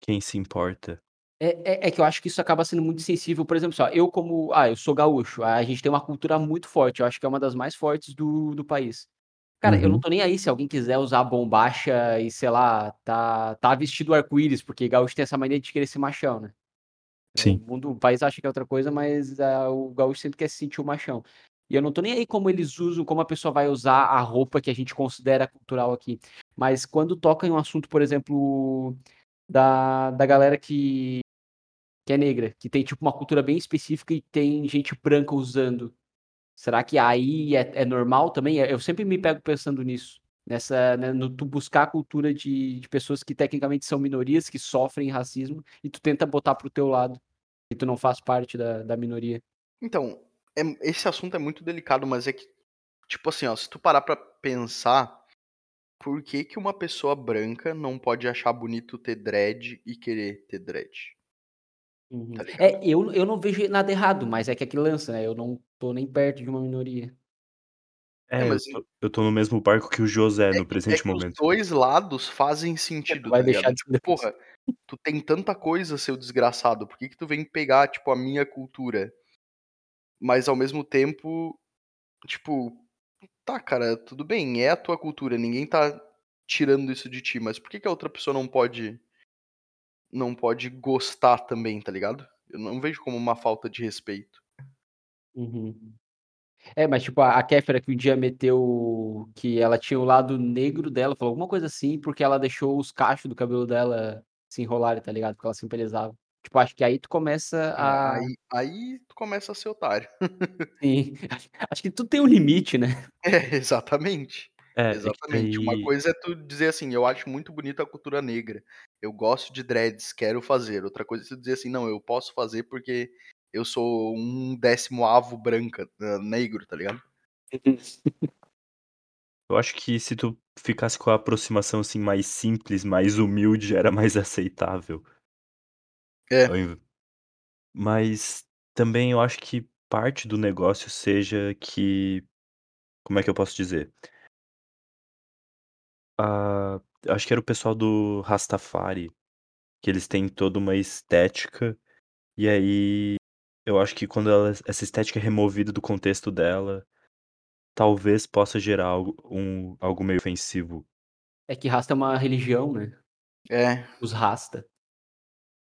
quem se importa? É, é, é que eu acho que isso acaba sendo muito sensível. Por exemplo, só, eu como. Ah, eu sou gaúcho. A gente tem uma cultura muito forte. Eu acho que é uma das mais fortes do, do país. Cara, eu não Uhum. tô nem aí se alguém quiser usar bombacha e, sei lá, tá, tá vestido arco-íris, porque gaúcho tem essa mania de querer ser machão, né? Sim. O mundo, o país acha que é outra coisa, mas ah, o gaúcho sempre quer se sentir o machão. E eu não tô nem aí como eles usam, como a pessoa vai usar a roupa que a gente considera cultural aqui. Mas quando toca em um assunto, por exemplo, da, da galera que, que é negra, que tem tipo uma cultura bem específica e tem gente branca usando. Será que aí é, é normal também? Eu sempre me pego pensando nisso. Nessa, né, no tu buscar a cultura de, de pessoas que tecnicamente são minorias, que sofrem racismo, e tu tenta botar pro teu lado. E tu não faz parte da, da minoria. Então, é- esse assunto é muito delicado, mas é que, tipo assim, ó, se tu parar pra pensar, por que, que uma pessoa branca não pode achar bonito ter dread e querer ter dread? Uhum. Tá? É, eu, eu não vejo nada errado, mas é que aqui lança, né? Eu não tô nem perto de uma minoria. É, É, eu mas tô, eu tô no mesmo barco que o José no É presente que os momento. dois lados fazem sentido, vai tá deixar ligado? de Tipo, porra, tu tem tanta coisa, seu desgraçado, por que que tu vem pegar, tipo, a minha cultura? Mas ao mesmo tempo, tipo, tá, cara, tudo bem, é a tua cultura, ninguém tá tirando isso de ti, mas por que que a outra pessoa não pode não pode gostar também, tá ligado? Eu não vejo como uma falta de respeito. Uhum. É, mas tipo, a, a Kéfera que um dia meteu que ela tinha o lado negro dela, falou alguma coisa assim, porque ela deixou os cachos do cabelo dela se enrolarem, tá ligado? Porque ela se embelezava. Tipo, acho que aí tu começa É, a. aí aí tu começa a ser otário. Sim. Acho, acho que tudo tem um limite, né? É, exatamente. É, é que Exatamente. Uma daí. coisa é tu dizer assim, eu acho muito bonita a cultura negra. Eu gosto de dreads, quero fazer. Outra coisa é tu dizer assim, não, eu posso fazer porque eu sou um décimo avo branca, eh, negro, tá ligado? Eu acho que se tu ficasse com a aproximação assim mais simples, mais humilde, era mais aceitável. É. Mas também eu acho que parte do negócio seja que. Como é que eu posso dizer? Ah, acho que era o pessoal do Rastafari, que eles têm toda uma estética, e aí eu acho que quando ela- essa estética é removida do contexto dela, talvez possa gerar algo, um, algo meio ofensivo. É que rasta é uma religião, né? É. Os rasta.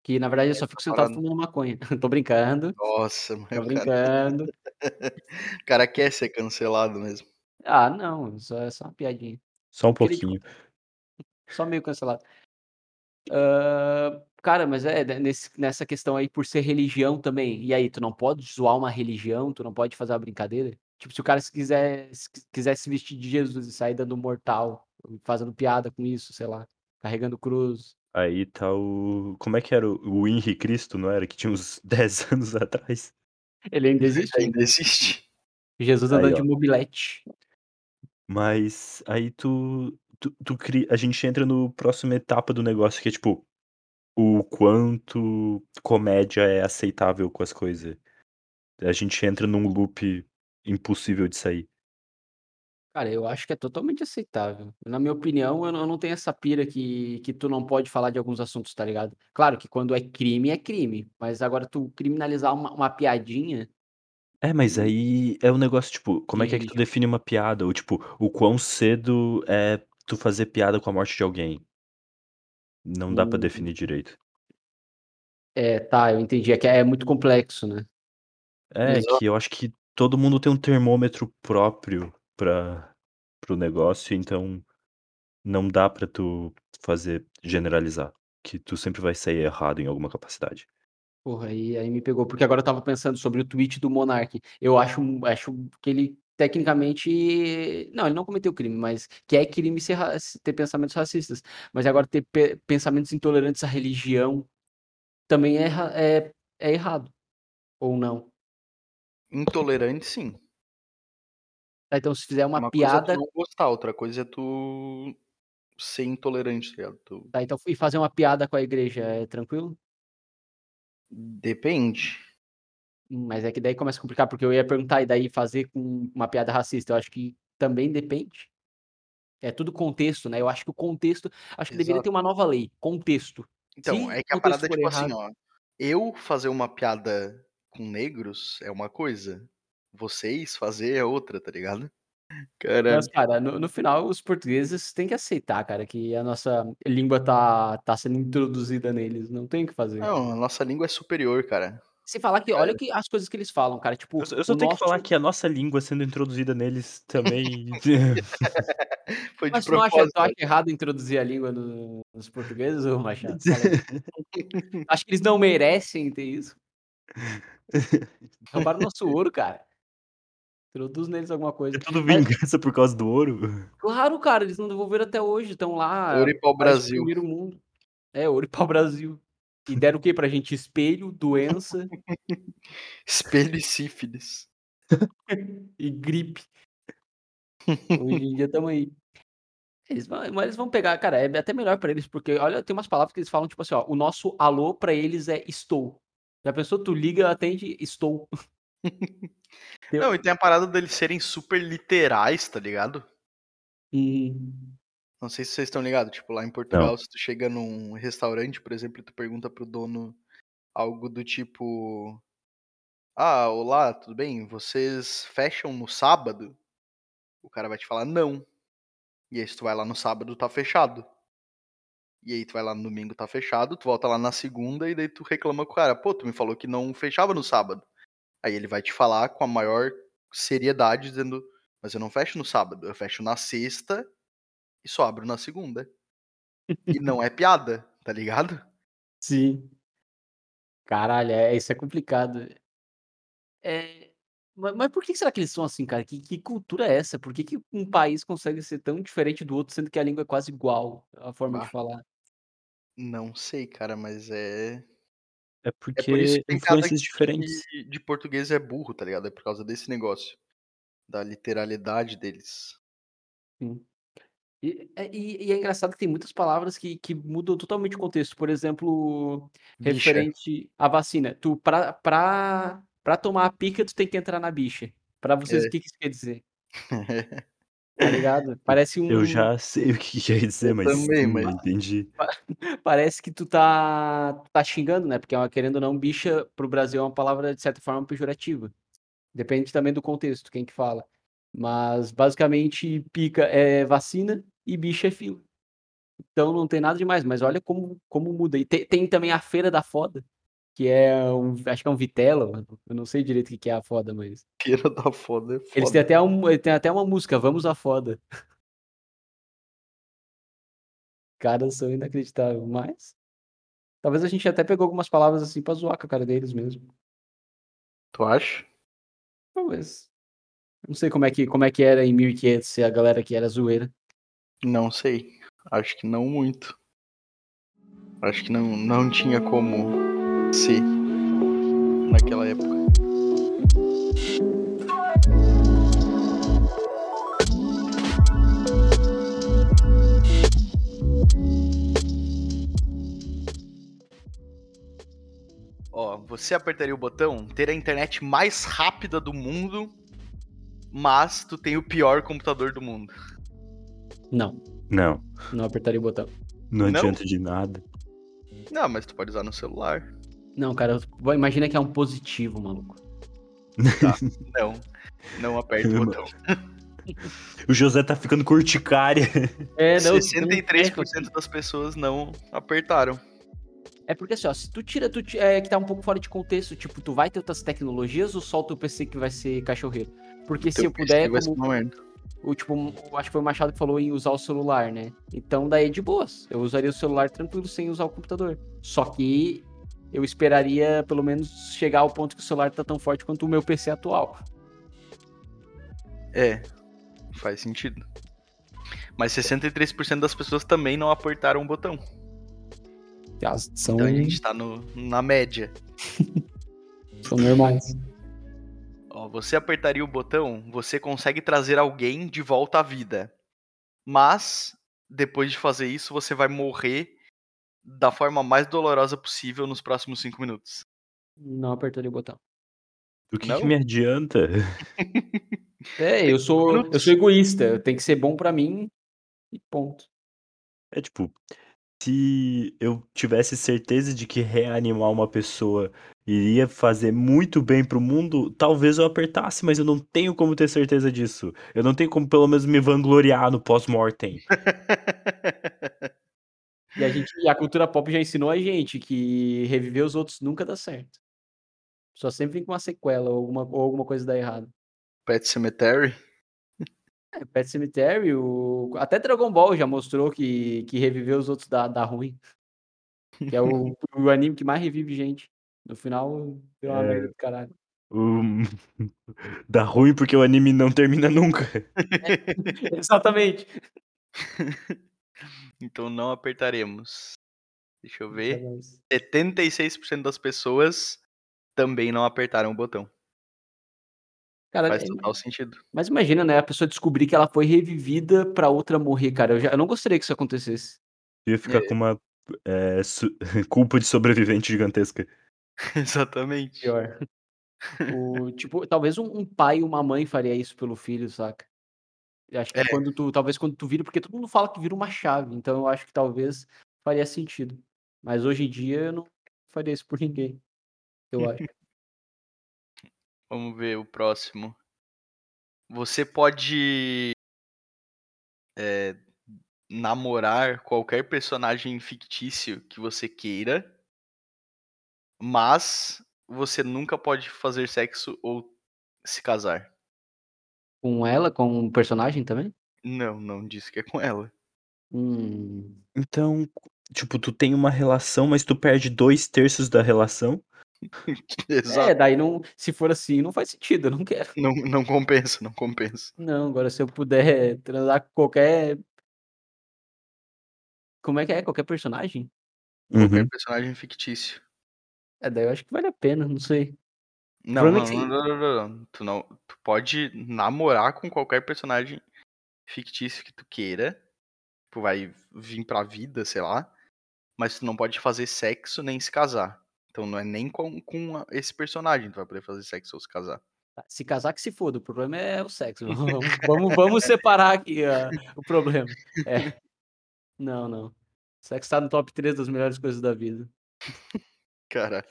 Que na verdade eu só Essa fico sentado parada. fumando maconha. Tô brincando, Nossa, mas tô o cara, brincando. o cara quer ser cancelado mesmo. Ah, não, só, é só uma piadinha. Só um Queria pouquinho. Só meio cancelado. Hã, cara, mas é, né, nesse nessa questão aí, por ser religião também, e aí, tu não pode zoar uma religião, tu não pode fazer uma brincadeira? Tipo, se o cara se quiser se qui quiser se vestir de Jesus e sair dando mortal, fazendo piada com isso, sei lá, carregando cruz. Aí tá o. Como é que era? O Henri Cristo, não era? Que tinha uns 10 anos atrás. Ele ainda existe Ainda ainda. existe. Jesus Aí, andando de ó. mobilete. Mas aí tu, tu, tu cria. A gente entra no próxima etapa do negócio, que é tipo, o quanto comédia é aceitável com as coisas. A gente entra num loop impossível de sair. Cara, eu acho que é totalmente aceitável. Na minha opinião, eu não tenho essa pira que que tu não pode falar de alguns assuntos, tá ligado? Claro que quando é crime, é crime, mas agora tu criminalizar uma uma piadinha É, mas Hum. aí é um negócio, tipo, como é que é que tu define uma piada? Ou, tipo, o quão cedo é tu fazer piada com a morte de alguém? Não dá pra Uhum. definir direito. É, tá, eu entendi. É que é muito complexo, né. É, que eu acho que todo mundo tem um termômetro próprio para o negócio, então não dá pra tu fazer generalizar, que tu sempre vai sair errado em alguma capacidade. Porra, aí aí me pegou, porque agora eu estava pensando sobre o tweet do Monark. Eu acho acho que ele tecnicamente não, ele não cometeu crime, mas que é crime ser ter pensamentos racistas. Mas agora ter pe pensamentos intolerantes à religião também é é é errado, ou não? Intolerante, sim. Tá, então se fizer uma Uma coisa é tu piada não gostar, outra coisa é tu ser intolerante, tá ligado? Tu tá, então e fazer uma piada com a igreja é tranquilo? depende. Mas é que daí começa a complicar, porque eu ia perguntar, e daí fazer com uma piada racista, eu acho que também depende. É tudo contexto, né, eu acho que o contexto acho que deveria Exato. ter uma nova lei, contexto. Então, Se é que a parada é tipo assim, errado ó, eu fazer uma piada com negros é uma coisa, vocês fazer é outra, tá ligado? Caralho. Mas, cara, no no final os portugueses têm que aceitar, cara, que a nossa língua tá tá sendo introduzida neles, não tem o que fazer. Não, a nossa língua é superior, cara. Sem falar que olha que as coisas que eles falam, cara, tipo, Eu só eu só tenho que falar que a nossa língua sendo introduzida neles também Foi de Mas não acha tu propósito. acha errado introduzir a língua no nos portugueses, ô Machado? Acho que eles não merecem ter isso. Roubaram nosso ouro, cara. Introduz neles alguma coisa. É tudo Mas vingança por causa do ouro? claro, cara, eles não devolveram até hoje, estão lá, Ouro e país pau-brasil. primeiro mundo. É, ouro e pau-brasil. E deram o quê pra gente? Espelho, doença Espelho e sífilis. e gripe. Hoje em dia estamos aí. Eles vão mas eles vão pegar cara, é até melhor pra eles, porque olha, tem umas palavras que eles falam, tipo assim, ó, o nosso alô pra eles é estou. Já pensou, tu liga, atende, estou. Não, e tem a parada deles serem super literais, tá ligado? Uhum. Não sei se vocês estão ligados. Tipo, lá em Portugal, se tu chega num restaurante, por exemplo, e tu pergunta pro dono algo do tipo: Ah, olá, tudo bem? Vocês fecham no sábado? O cara vai te falar não. E aí, se tu vai lá no sábado, tá fechado. E aí, tu vai lá no domingo, tá fechado. Tu volta lá na segunda e daí tu reclama com o cara: Pô, tu me falou que não fechava no sábado. Aí ele vai te falar com a maior seriedade, dizendo: Mas eu não fecho no sábado, eu fecho na sexta e só abro na segunda. E não é piada, tá ligado? Sim. Caralho, é, isso é complicado. É, ma mas por que será que eles são assim, cara? Que que cultura é essa? Por que que um país consegue ser tão diferente do outro, sendo que a língua é quase igual, a forma de falar? Não sei, cara, mas é. É É por isso porque que influências diferentes. que de português é burro, tá ligado? É por causa desse negócio. Da literalidade deles. Sim. E é e e é engraçado que tem muitas palavras que que mudam totalmente o contexto. Por exemplo, Bicha. referente à vacina. Tu pra pra pra tomar a pica, tu tem que entrar na bicha. Pra vocês, É. o que que isso quer dizer? Tá ligado? Parece um Eu já sei o que quer dizer, mas também, mas- entendi. Parece que tu tá tá xingando, né, porque é querendo ou não, bicha para o Brasil é uma palavra de certa forma pejorativa. Depende também do contexto, quem que fala. Mas basicamente pica é vacina e bicha é fila. Então não tem nada demais, mas olha como como muda. E tem tem também a feira da foda, que é um acho que é um vitela, eu não sei direito o que é a foda, mas Feira da foda é foda. eles têm até um tem até uma música, "Vamos à foda". Caras são inacreditável, mas talvez a gente até pegou algumas palavras, assim, pra zoar com a cara deles mesmo. Tu acha? Talvez. Não sei como é que como é que era em 1500 se a galera que era zoeira. Não sei. Acho que não muito. Acho que não, não tinha como ser naquela época. Ó, você apertaria o botão ter a internet mais rápida do mundo, mas tu tem o pior computador do mundo. Não, Não, não apertaria o botão. não, Não? adianta de nada. Não, mas tu pode usar no celular. Não, cara, eu- imagina que é um positivo, maluco. Não, não aperta o botão. O José tá ficando com urticária. É, não, 63% das pessoas não apertaram. É porque assim, ó, se tu tira, tu ti- é que tá um pouco fora de contexto, tipo, tu vai ter outras tecnologias ou só o teu PC que vai ser cachorreiro? Porque se eu puder, como. O tipo, eu acho que foi o Machado que falou em usar o celular, né? Então daí é de boas. Eu usaria o celular tranquilo sem usar o computador. Só que eu esperaria pelo menos chegar ao ponto que o celular tá tão forte quanto o meu PC atual. É, faz sentido. Mas 63% das pessoas também não apertaram o botão. São, Então a gente tá no, na média. são normais. Ó, você apertaria o botão, você consegue trazer alguém de volta à vida. Mas, depois de fazer isso, você vai morrer da forma mais dolorosa possível nos próximos 5 minutos. Não apertaria o botão. O que, que me adianta? É, eu sou, eu sou egoísta. Tem que ser bom pra mim e ponto. É tipo, se eu tivesse certeza de que reanimar uma pessoa iria fazer muito bem pro mundo, talvez eu apertasse, mas eu não tenho como ter certeza disso. Eu não tenho como pelo menos me vangloriar no pós-mortem. E a gente, a cultura pop já ensinou a gente que reviver os outros nunca dá certo. Só sempre vem com uma sequela ou alguma, ou alguma coisa dá errado. Pet Cemetery? É, Pet Cemetery, o... até Dragon Ball já mostrou que, que reviver os outros dá, dá ruim. Que é o, o anime que mais revive gente. No final, deu uma É. merda do caralho. O- Dá ruim porque o anime não termina nunca. Exatamente. então não apertaremos. Deixa eu ver. Mas- 76% das pessoas também não apertaram o botão. Cara, Faz é- total sentido. mas imagina, né? A pessoa descobrir que ela foi revivida pra outra morrer, cara. Eu, já, eu não gostaria que isso acontecesse. Ia ficar É. com uma é, su- culpa de sobrevivente gigantesca. Exatamente. Pior. O, tipo, talvez um, um pai e uma mãe faria isso pelo filho, saca? Eu acho que É. quando tu, talvez quando tu vira, porque todo mundo fala que vira uma chave, então eu acho que talvez faria sentido. Mas hoje em dia eu não faria isso por ninguém. Eu acho. Vamos ver o próximo. Você pode é, namorar qualquer personagem fictício que você queira, mas você nunca pode fazer sexo ou se casar. Com ela, com um personagem também? Não, não disse que é com ela. Hum. Então, tipo, tu tem uma relação, mas tu perde dois terços da relação. Exato. É, daí não. Se for assim, não faz sentido, eu não quero. Não, não compensa, não compensa. Não, agora se eu puder transar com qualquer. Como é que é? Qualquer personagem? Qualquer Uhum. personagem fictício. É, daí eu acho que vale a pena, não sei. Não, problema não, é que não, não, não, não. Tu não. Tu pode namorar com qualquer personagem fictício que tu queira. Tu vai vir pra vida, sei lá. Mas tu não pode fazer sexo nem se casar. Então não é nem com, com esse personagem que tu vai poder fazer sexo ou se casar. Tá, Se casar que se foda, o problema é o sexo. Vamos, vamos, vamos separar aqui ah, o problema. É. Não, não. Sexo tá no top 3 das melhores coisas da vida. Caralho.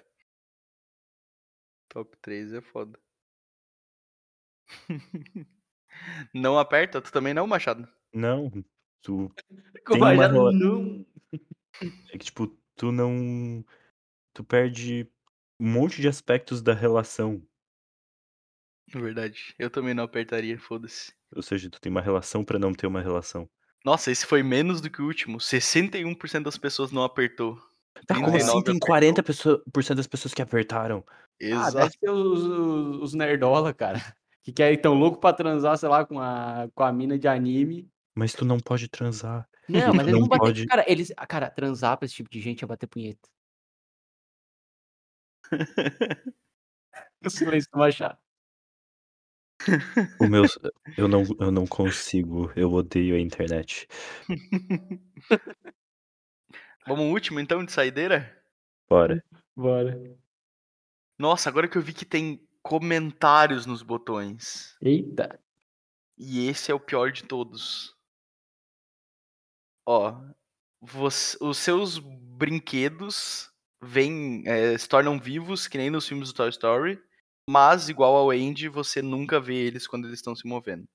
Top 3 é foda. não aperta? Tu também não, Machado? Não, tu Com uma já rela- não. é que tipo, tu não tu perde um monte de aspectos da relação. Verdade. Eu também não apertaria, foda-se. Ou seja, tu tem uma relação pra não ter uma relação. Nossa, esse foi menos do que o último. 61% das pessoas não apertou. Tá, como 39 assim tem apertou. 40% pessoa- por cento das pessoas que apertaram? Ah, Exato. deve ser os, os, os nerdola, cara. Que querem tão louco pra transar, sei lá, com a, com a mina de anime. Mas tu não pode transar. Não, mas tu eles não não batem. pode- Cara, eles. ah, Cara, transar pra esse tipo de gente é bater punheta. O silêncio do Machado. O meu, eu não, eu não consigo. Eu odeio a internet. Vamos último então de saideira? Bora. Bora. Nossa, agora que eu vi que tem comentários nos botões. Eita. E esse é o pior de todos. Ó, você- os seus brinquedos vêm, é, se tornam vivos, que nem nos filmes do Toy Story, mas igual ao Andy, você nunca vê eles quando eles estão se movendo.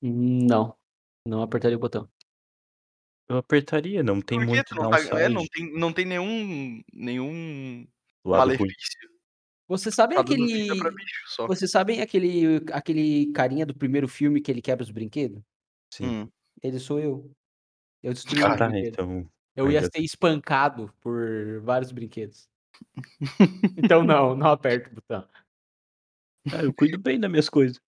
Não. Não apertaria o botão. Eu apertaria, não tem muito não, tá- é, não tem, não tem nenhum, nenhum Lado malefício. Vocês sabem Tá dando aquele. bicho só. Vocês sabem aquele, aquele carinha do primeiro filme que ele quebra os brinquedos? Sim. Hum. Ele sou eu. Eu destruí os Tá, brinquedos. então. Eu ia ser espancado por vários brinquedos. Então não, não aperto o botão. Ah, eu cuido bem das minhas coisas.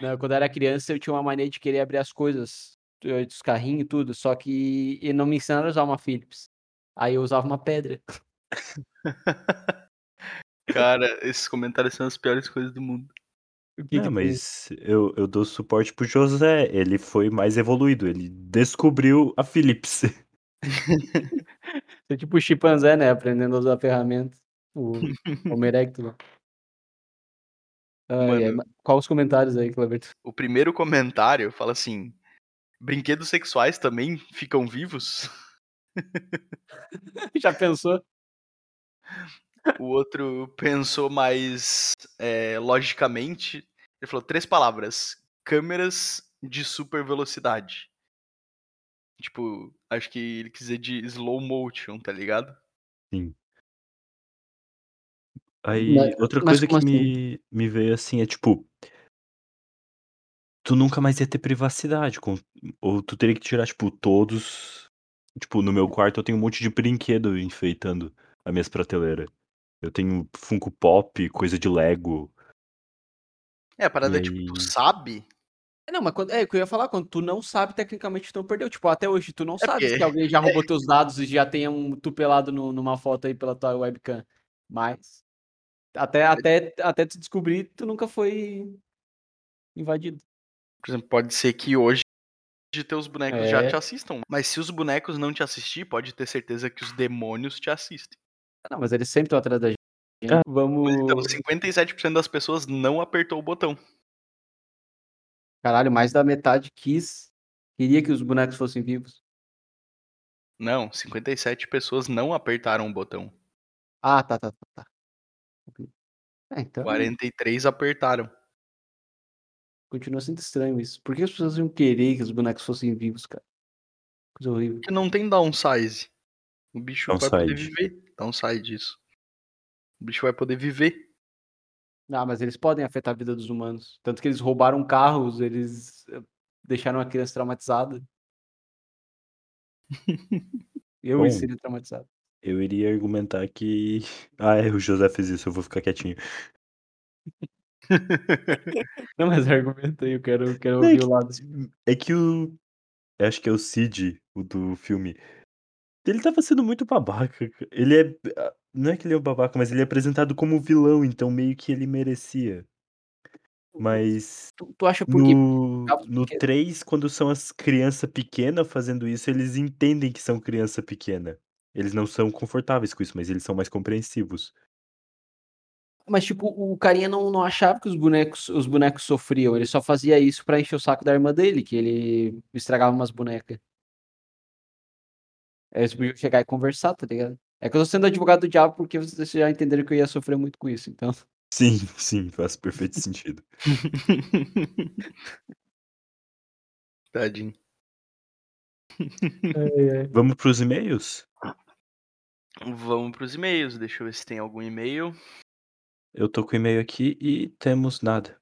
Não, quando eu era criança, eu tinha uma mania de querer abrir as coisas eh, dos carrinhos e tudo, só que e não me ensinaram a usar uma Philips. Aí eu usava uma pedra. Cara, esses comentários são as piores coisas do mundo. Que Não, que mas eu, eu dou suporte pro José. Ele foi mais evoluído. Ele descobriu a Philips. Você é tipo o chimpanzé, né? Aprendendo a usar a ferramenta. O erectus. Mano. mas Qual os comentários aí, Cleberto? O primeiro comentário fala assim: brinquedos sexuais também ficam vivos? Já pensou? O outro pensou mais é, logicamente. Ele falou três palavras: câmeras de super velocidade. Tipo, acho que ele quis dizer de slow motion, tá ligado? Sim. Aí, Mas- outra mas coisa que como assim? me, me veio assim é tipo. Tu nunca mais ia ter privacidade. Com, ou tu teria que tirar, tipo, todos. Tipo, no meu quarto eu tenho um monte de brinquedo enfeitando as minhas prateleiras. Eu tenho Funko Pop, coisa de Lego. É, a parada E é tipo, tu sabe? Não, mas quando, é o que eu ia falar, quando tu não sabe, tecnicamente tu não perdeu. Tipo, até hoje, tu não sabe porque- se alguém já roubou teus dados e já tem um tu pelado no- numa foto aí pela tua webcam. Mas até, até, até tu descobrir, tu nunca foi invadido. Por exemplo, pode ser que hoje teus bonecos já É. te assistam. Mas se os bonecos não te assistir, pode ter certeza que os demônios te assistem. Não, mas eles sempre estão atrás da gente. Ah, Vamos. Mas então, 57% das pessoas não apertou o botão. Caralho, mais da metade quis. Queria que os bonecos fossem vivos. Não, 57 pessoas não apertaram o botão. Ah, tá, tá, tá, tá. É, então, 43 apertaram. continua sendo estranho isso. Por que as pessoas iam querer que os bonecos fossem vivos, cara? Coisa horrível. Porque não tem downsize. O bicho vai poder Downside. viver. Downside disso. O bicho vai poder viver. Ah, mas eles podem afetar a vida dos humanos. Tanto que eles roubaram carros, eles eh, deixaram a criança traumatizada. Eu Bom. seria traumatizado. Eu iria argumentar que. Ah, é, o José fez isso, eu vou ficar quietinho. Não, mas argumenta aí, eu quero, eu quero é ouvir que- o lado. É que o. Acho que é o Cid, o do filme. Ele tava sendo muito babaca. ca- Ele é. ah, Não é que ele é um babaca, mas ele é apresentado como vilão, então meio que ele merecia. Mas. Tu, tu acha por quê? No, Porque- no 3, quando são as crianças pequenas fazendo isso, eles entendem que são criança pequena. Eles não são confortáveis com isso, mas eles são mais compreensivos. Mas, tipo, o carinha não, não achava que os bonecos, os bonecos sofriam. Ele só fazia isso pra encher o saco da irmã dele, que ele estragava umas bonecas. Eles podiam chegar e conversar, tá ligado? É que eu tô sendo advogado do diabo porque vocês já entenderam que eu ia sofrer muito com isso, então. Sim, sim, faz perfeito sentido. Tadinho. Vamos pros e-mails? Vamos pros e-mails. Deixa eu ver se tem algum e-mail. Eu tô com o e-mail aqui e temos nada.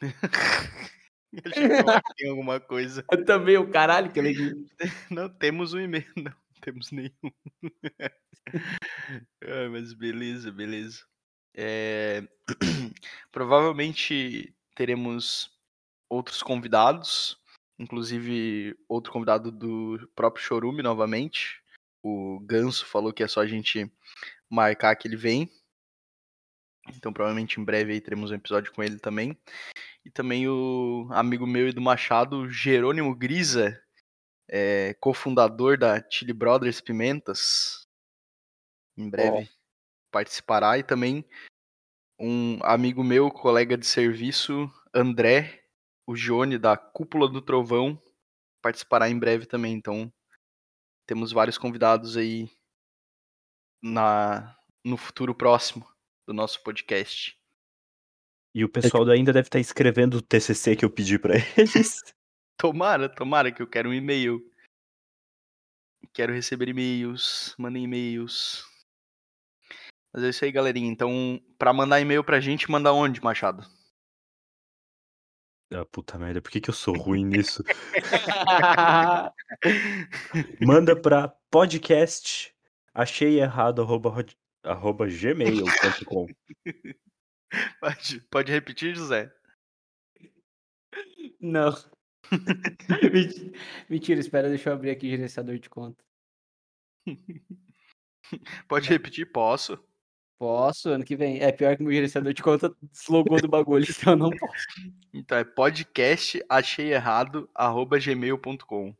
Eu achei que lá tem alguma coisa. Eu também, o caralho, que alegria. Não temos um e-mail, não. Temos nenhum. Ah, mas beleza, beleza. É, Provavelmente teremos outros convidados, inclusive outro convidado do próprio Chorume novamente. O Ganso falou que é só a gente marcar que ele vem. Então provavelmente em breve aí teremos um episódio com ele também. E também o amigo meu e do Machado, Jerônimo Grisa, é, cofundador da Chili Brothers Pimentas. Em breve participará. E também um amigo meu, colega de serviço, André, o Gione da Cúpula do Trovão, participará em breve também. Então temos vários convidados aí na, no futuro próximo do nosso podcast. E o pessoal ainda deve estar escrevendo o TCC que eu pedi pra eles. Tomara, tomara que eu quero um e-mail. Quero receber e-mails, mandem e-mails. Mas é isso aí, galerinha. Então, pra mandar e-mail pra gente, manda onde, Machado? Ah, puta merda, por que, que eu sou ruim nisso? Manda pra podcast achei errado arroba, arroba gmail.com. Pode, pode repetir, José? Não. Menti- Mentira, espera, deixa eu abrir aqui gerenciador de conta. Pode repetir? Posso. Posso, ano que vem. É pior que meu gerenciador de conta deslogou do bagulho, então eu não posso. Então é podcast achei errado arroba gmail.com.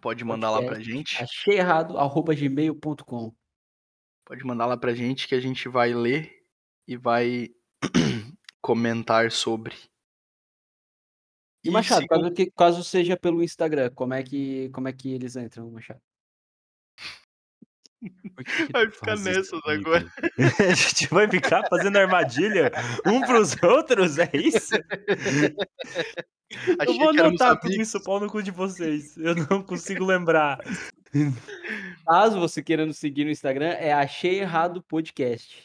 Pode mandar lá pra Podcast gente. Achei errado, arroba gmail.com. Pode mandar lá pra gente que a gente vai ler e vai comentar sobre. E Machado, caso, que- caso seja pelo Instagram, como é que, como é que eles entram, Machado? Por que que Vai tu ficar nessas agora. A gente vai ficar fazendo armadilha um pros outros, é isso? Eu vou anotar tudo isso, pau no cu de vocês. Eu não consigo lembrar. Caso você queira nos seguir no Instagram, é Achei Errado Podcast.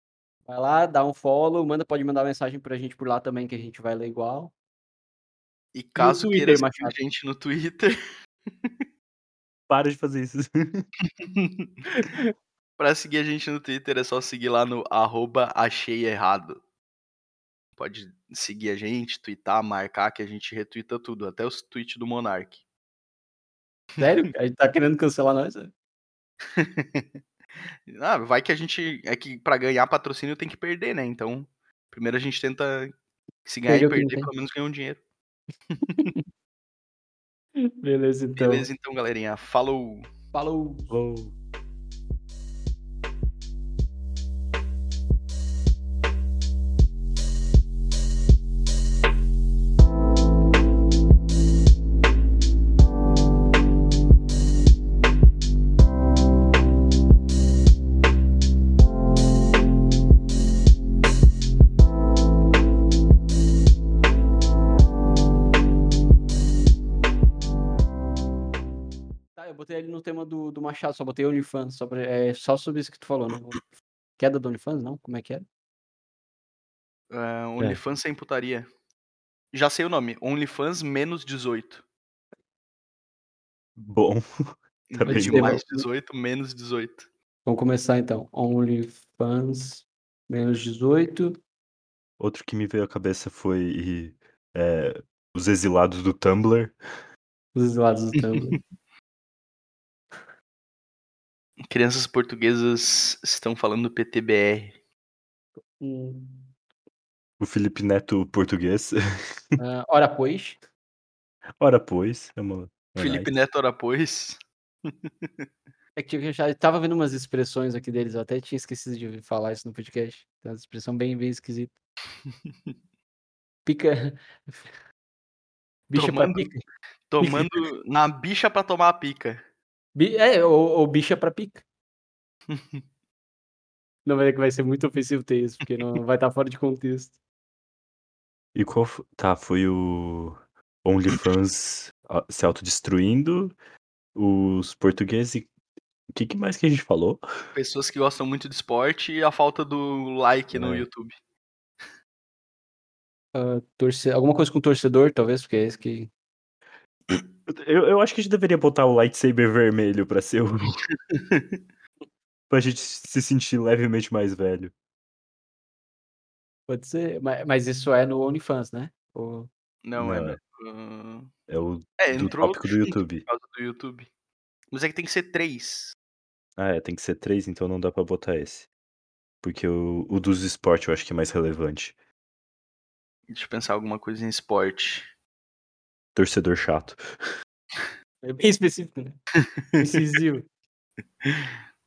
Vai lá, dá um follow, manda, pode mandar mensagem pra gente por lá também, que a gente vai ler igual. E caso Twitter, queira seguir a gente no Twitter, Para de fazer isso. pra seguir a gente no Twitter é só seguir lá no arroba achei errado. Pode seguir a gente, twittar, marcar, que a gente retweeta tudo, até os tweets do Monark. Sério? A gente tá querendo cancelar nós? né? Ah, vai que a gente. É que pra ganhar patrocínio tem que perder, né? Então, primeiro a gente tenta. Se ganhar e perder, pelo menos ganhar um dinheiro. Beleza, então. Beleza, então, galerinha. Falou! Falou. Vou. Do, do Machado, só botei OnlyFans, só, pra- é, só sobre isso que tu falou, né? Queda do OnlyFans, não? Como é que é? É, OnlyFans sem putaria. Já sei o nome. OnlyFans menos 18. Bom. Tá bem De mais 18, menos 18. Vamos começar então. OnlyFans menos 18. Outro que me veio à cabeça foi é, os exilados do Tumblr. Os lados do Tumblr. Crianças portuguesas estão falando PTBR. Hum, O Felipe Neto português. ah, ora, pois. Ora, pois. É uma, Felipe. Neto, ora pois. É que eu já tava vendo umas expressões aqui deles, eu até tinha esquecido de falar isso no podcast. Tem uma expressão bem, bem esquisita. Pica. Bicha pra Tomando- pica. Tomando na bicha pra tomar a pica. É, ou, ou bicha pra pica. Não vai, vai ser muito ofensivo ter isso, porque não vai estar fora de contexto. E qual Tá, foi o OnlyFans se autodestruindo, os portugueses. e- O que, que mais que a gente falou? Pessoas que gostam muito de esporte e a falta do like no É. YouTube. Ah, torce... Alguma coisa com torcedor, talvez, porque é esse que. Eu, eu acho que a gente deveria botar o lightsaber vermelho pra ser o. pra gente se sentir levemente mais velho. Pode ser. Mas, mas isso é no OnlyFans, né? Ou- Não, é. Não, no- é. ah, É o É, do tópico do YouTube. por causa do YouTube. Mas é que tem que ser três. Ah, é, tem que ser três, então não dá pra botar esse. Porque o, o dos esportes eu acho que é mais relevante. Deixa eu pensar alguma coisa em esporte. Torcedor chato. É bem específico, né? Incisivo.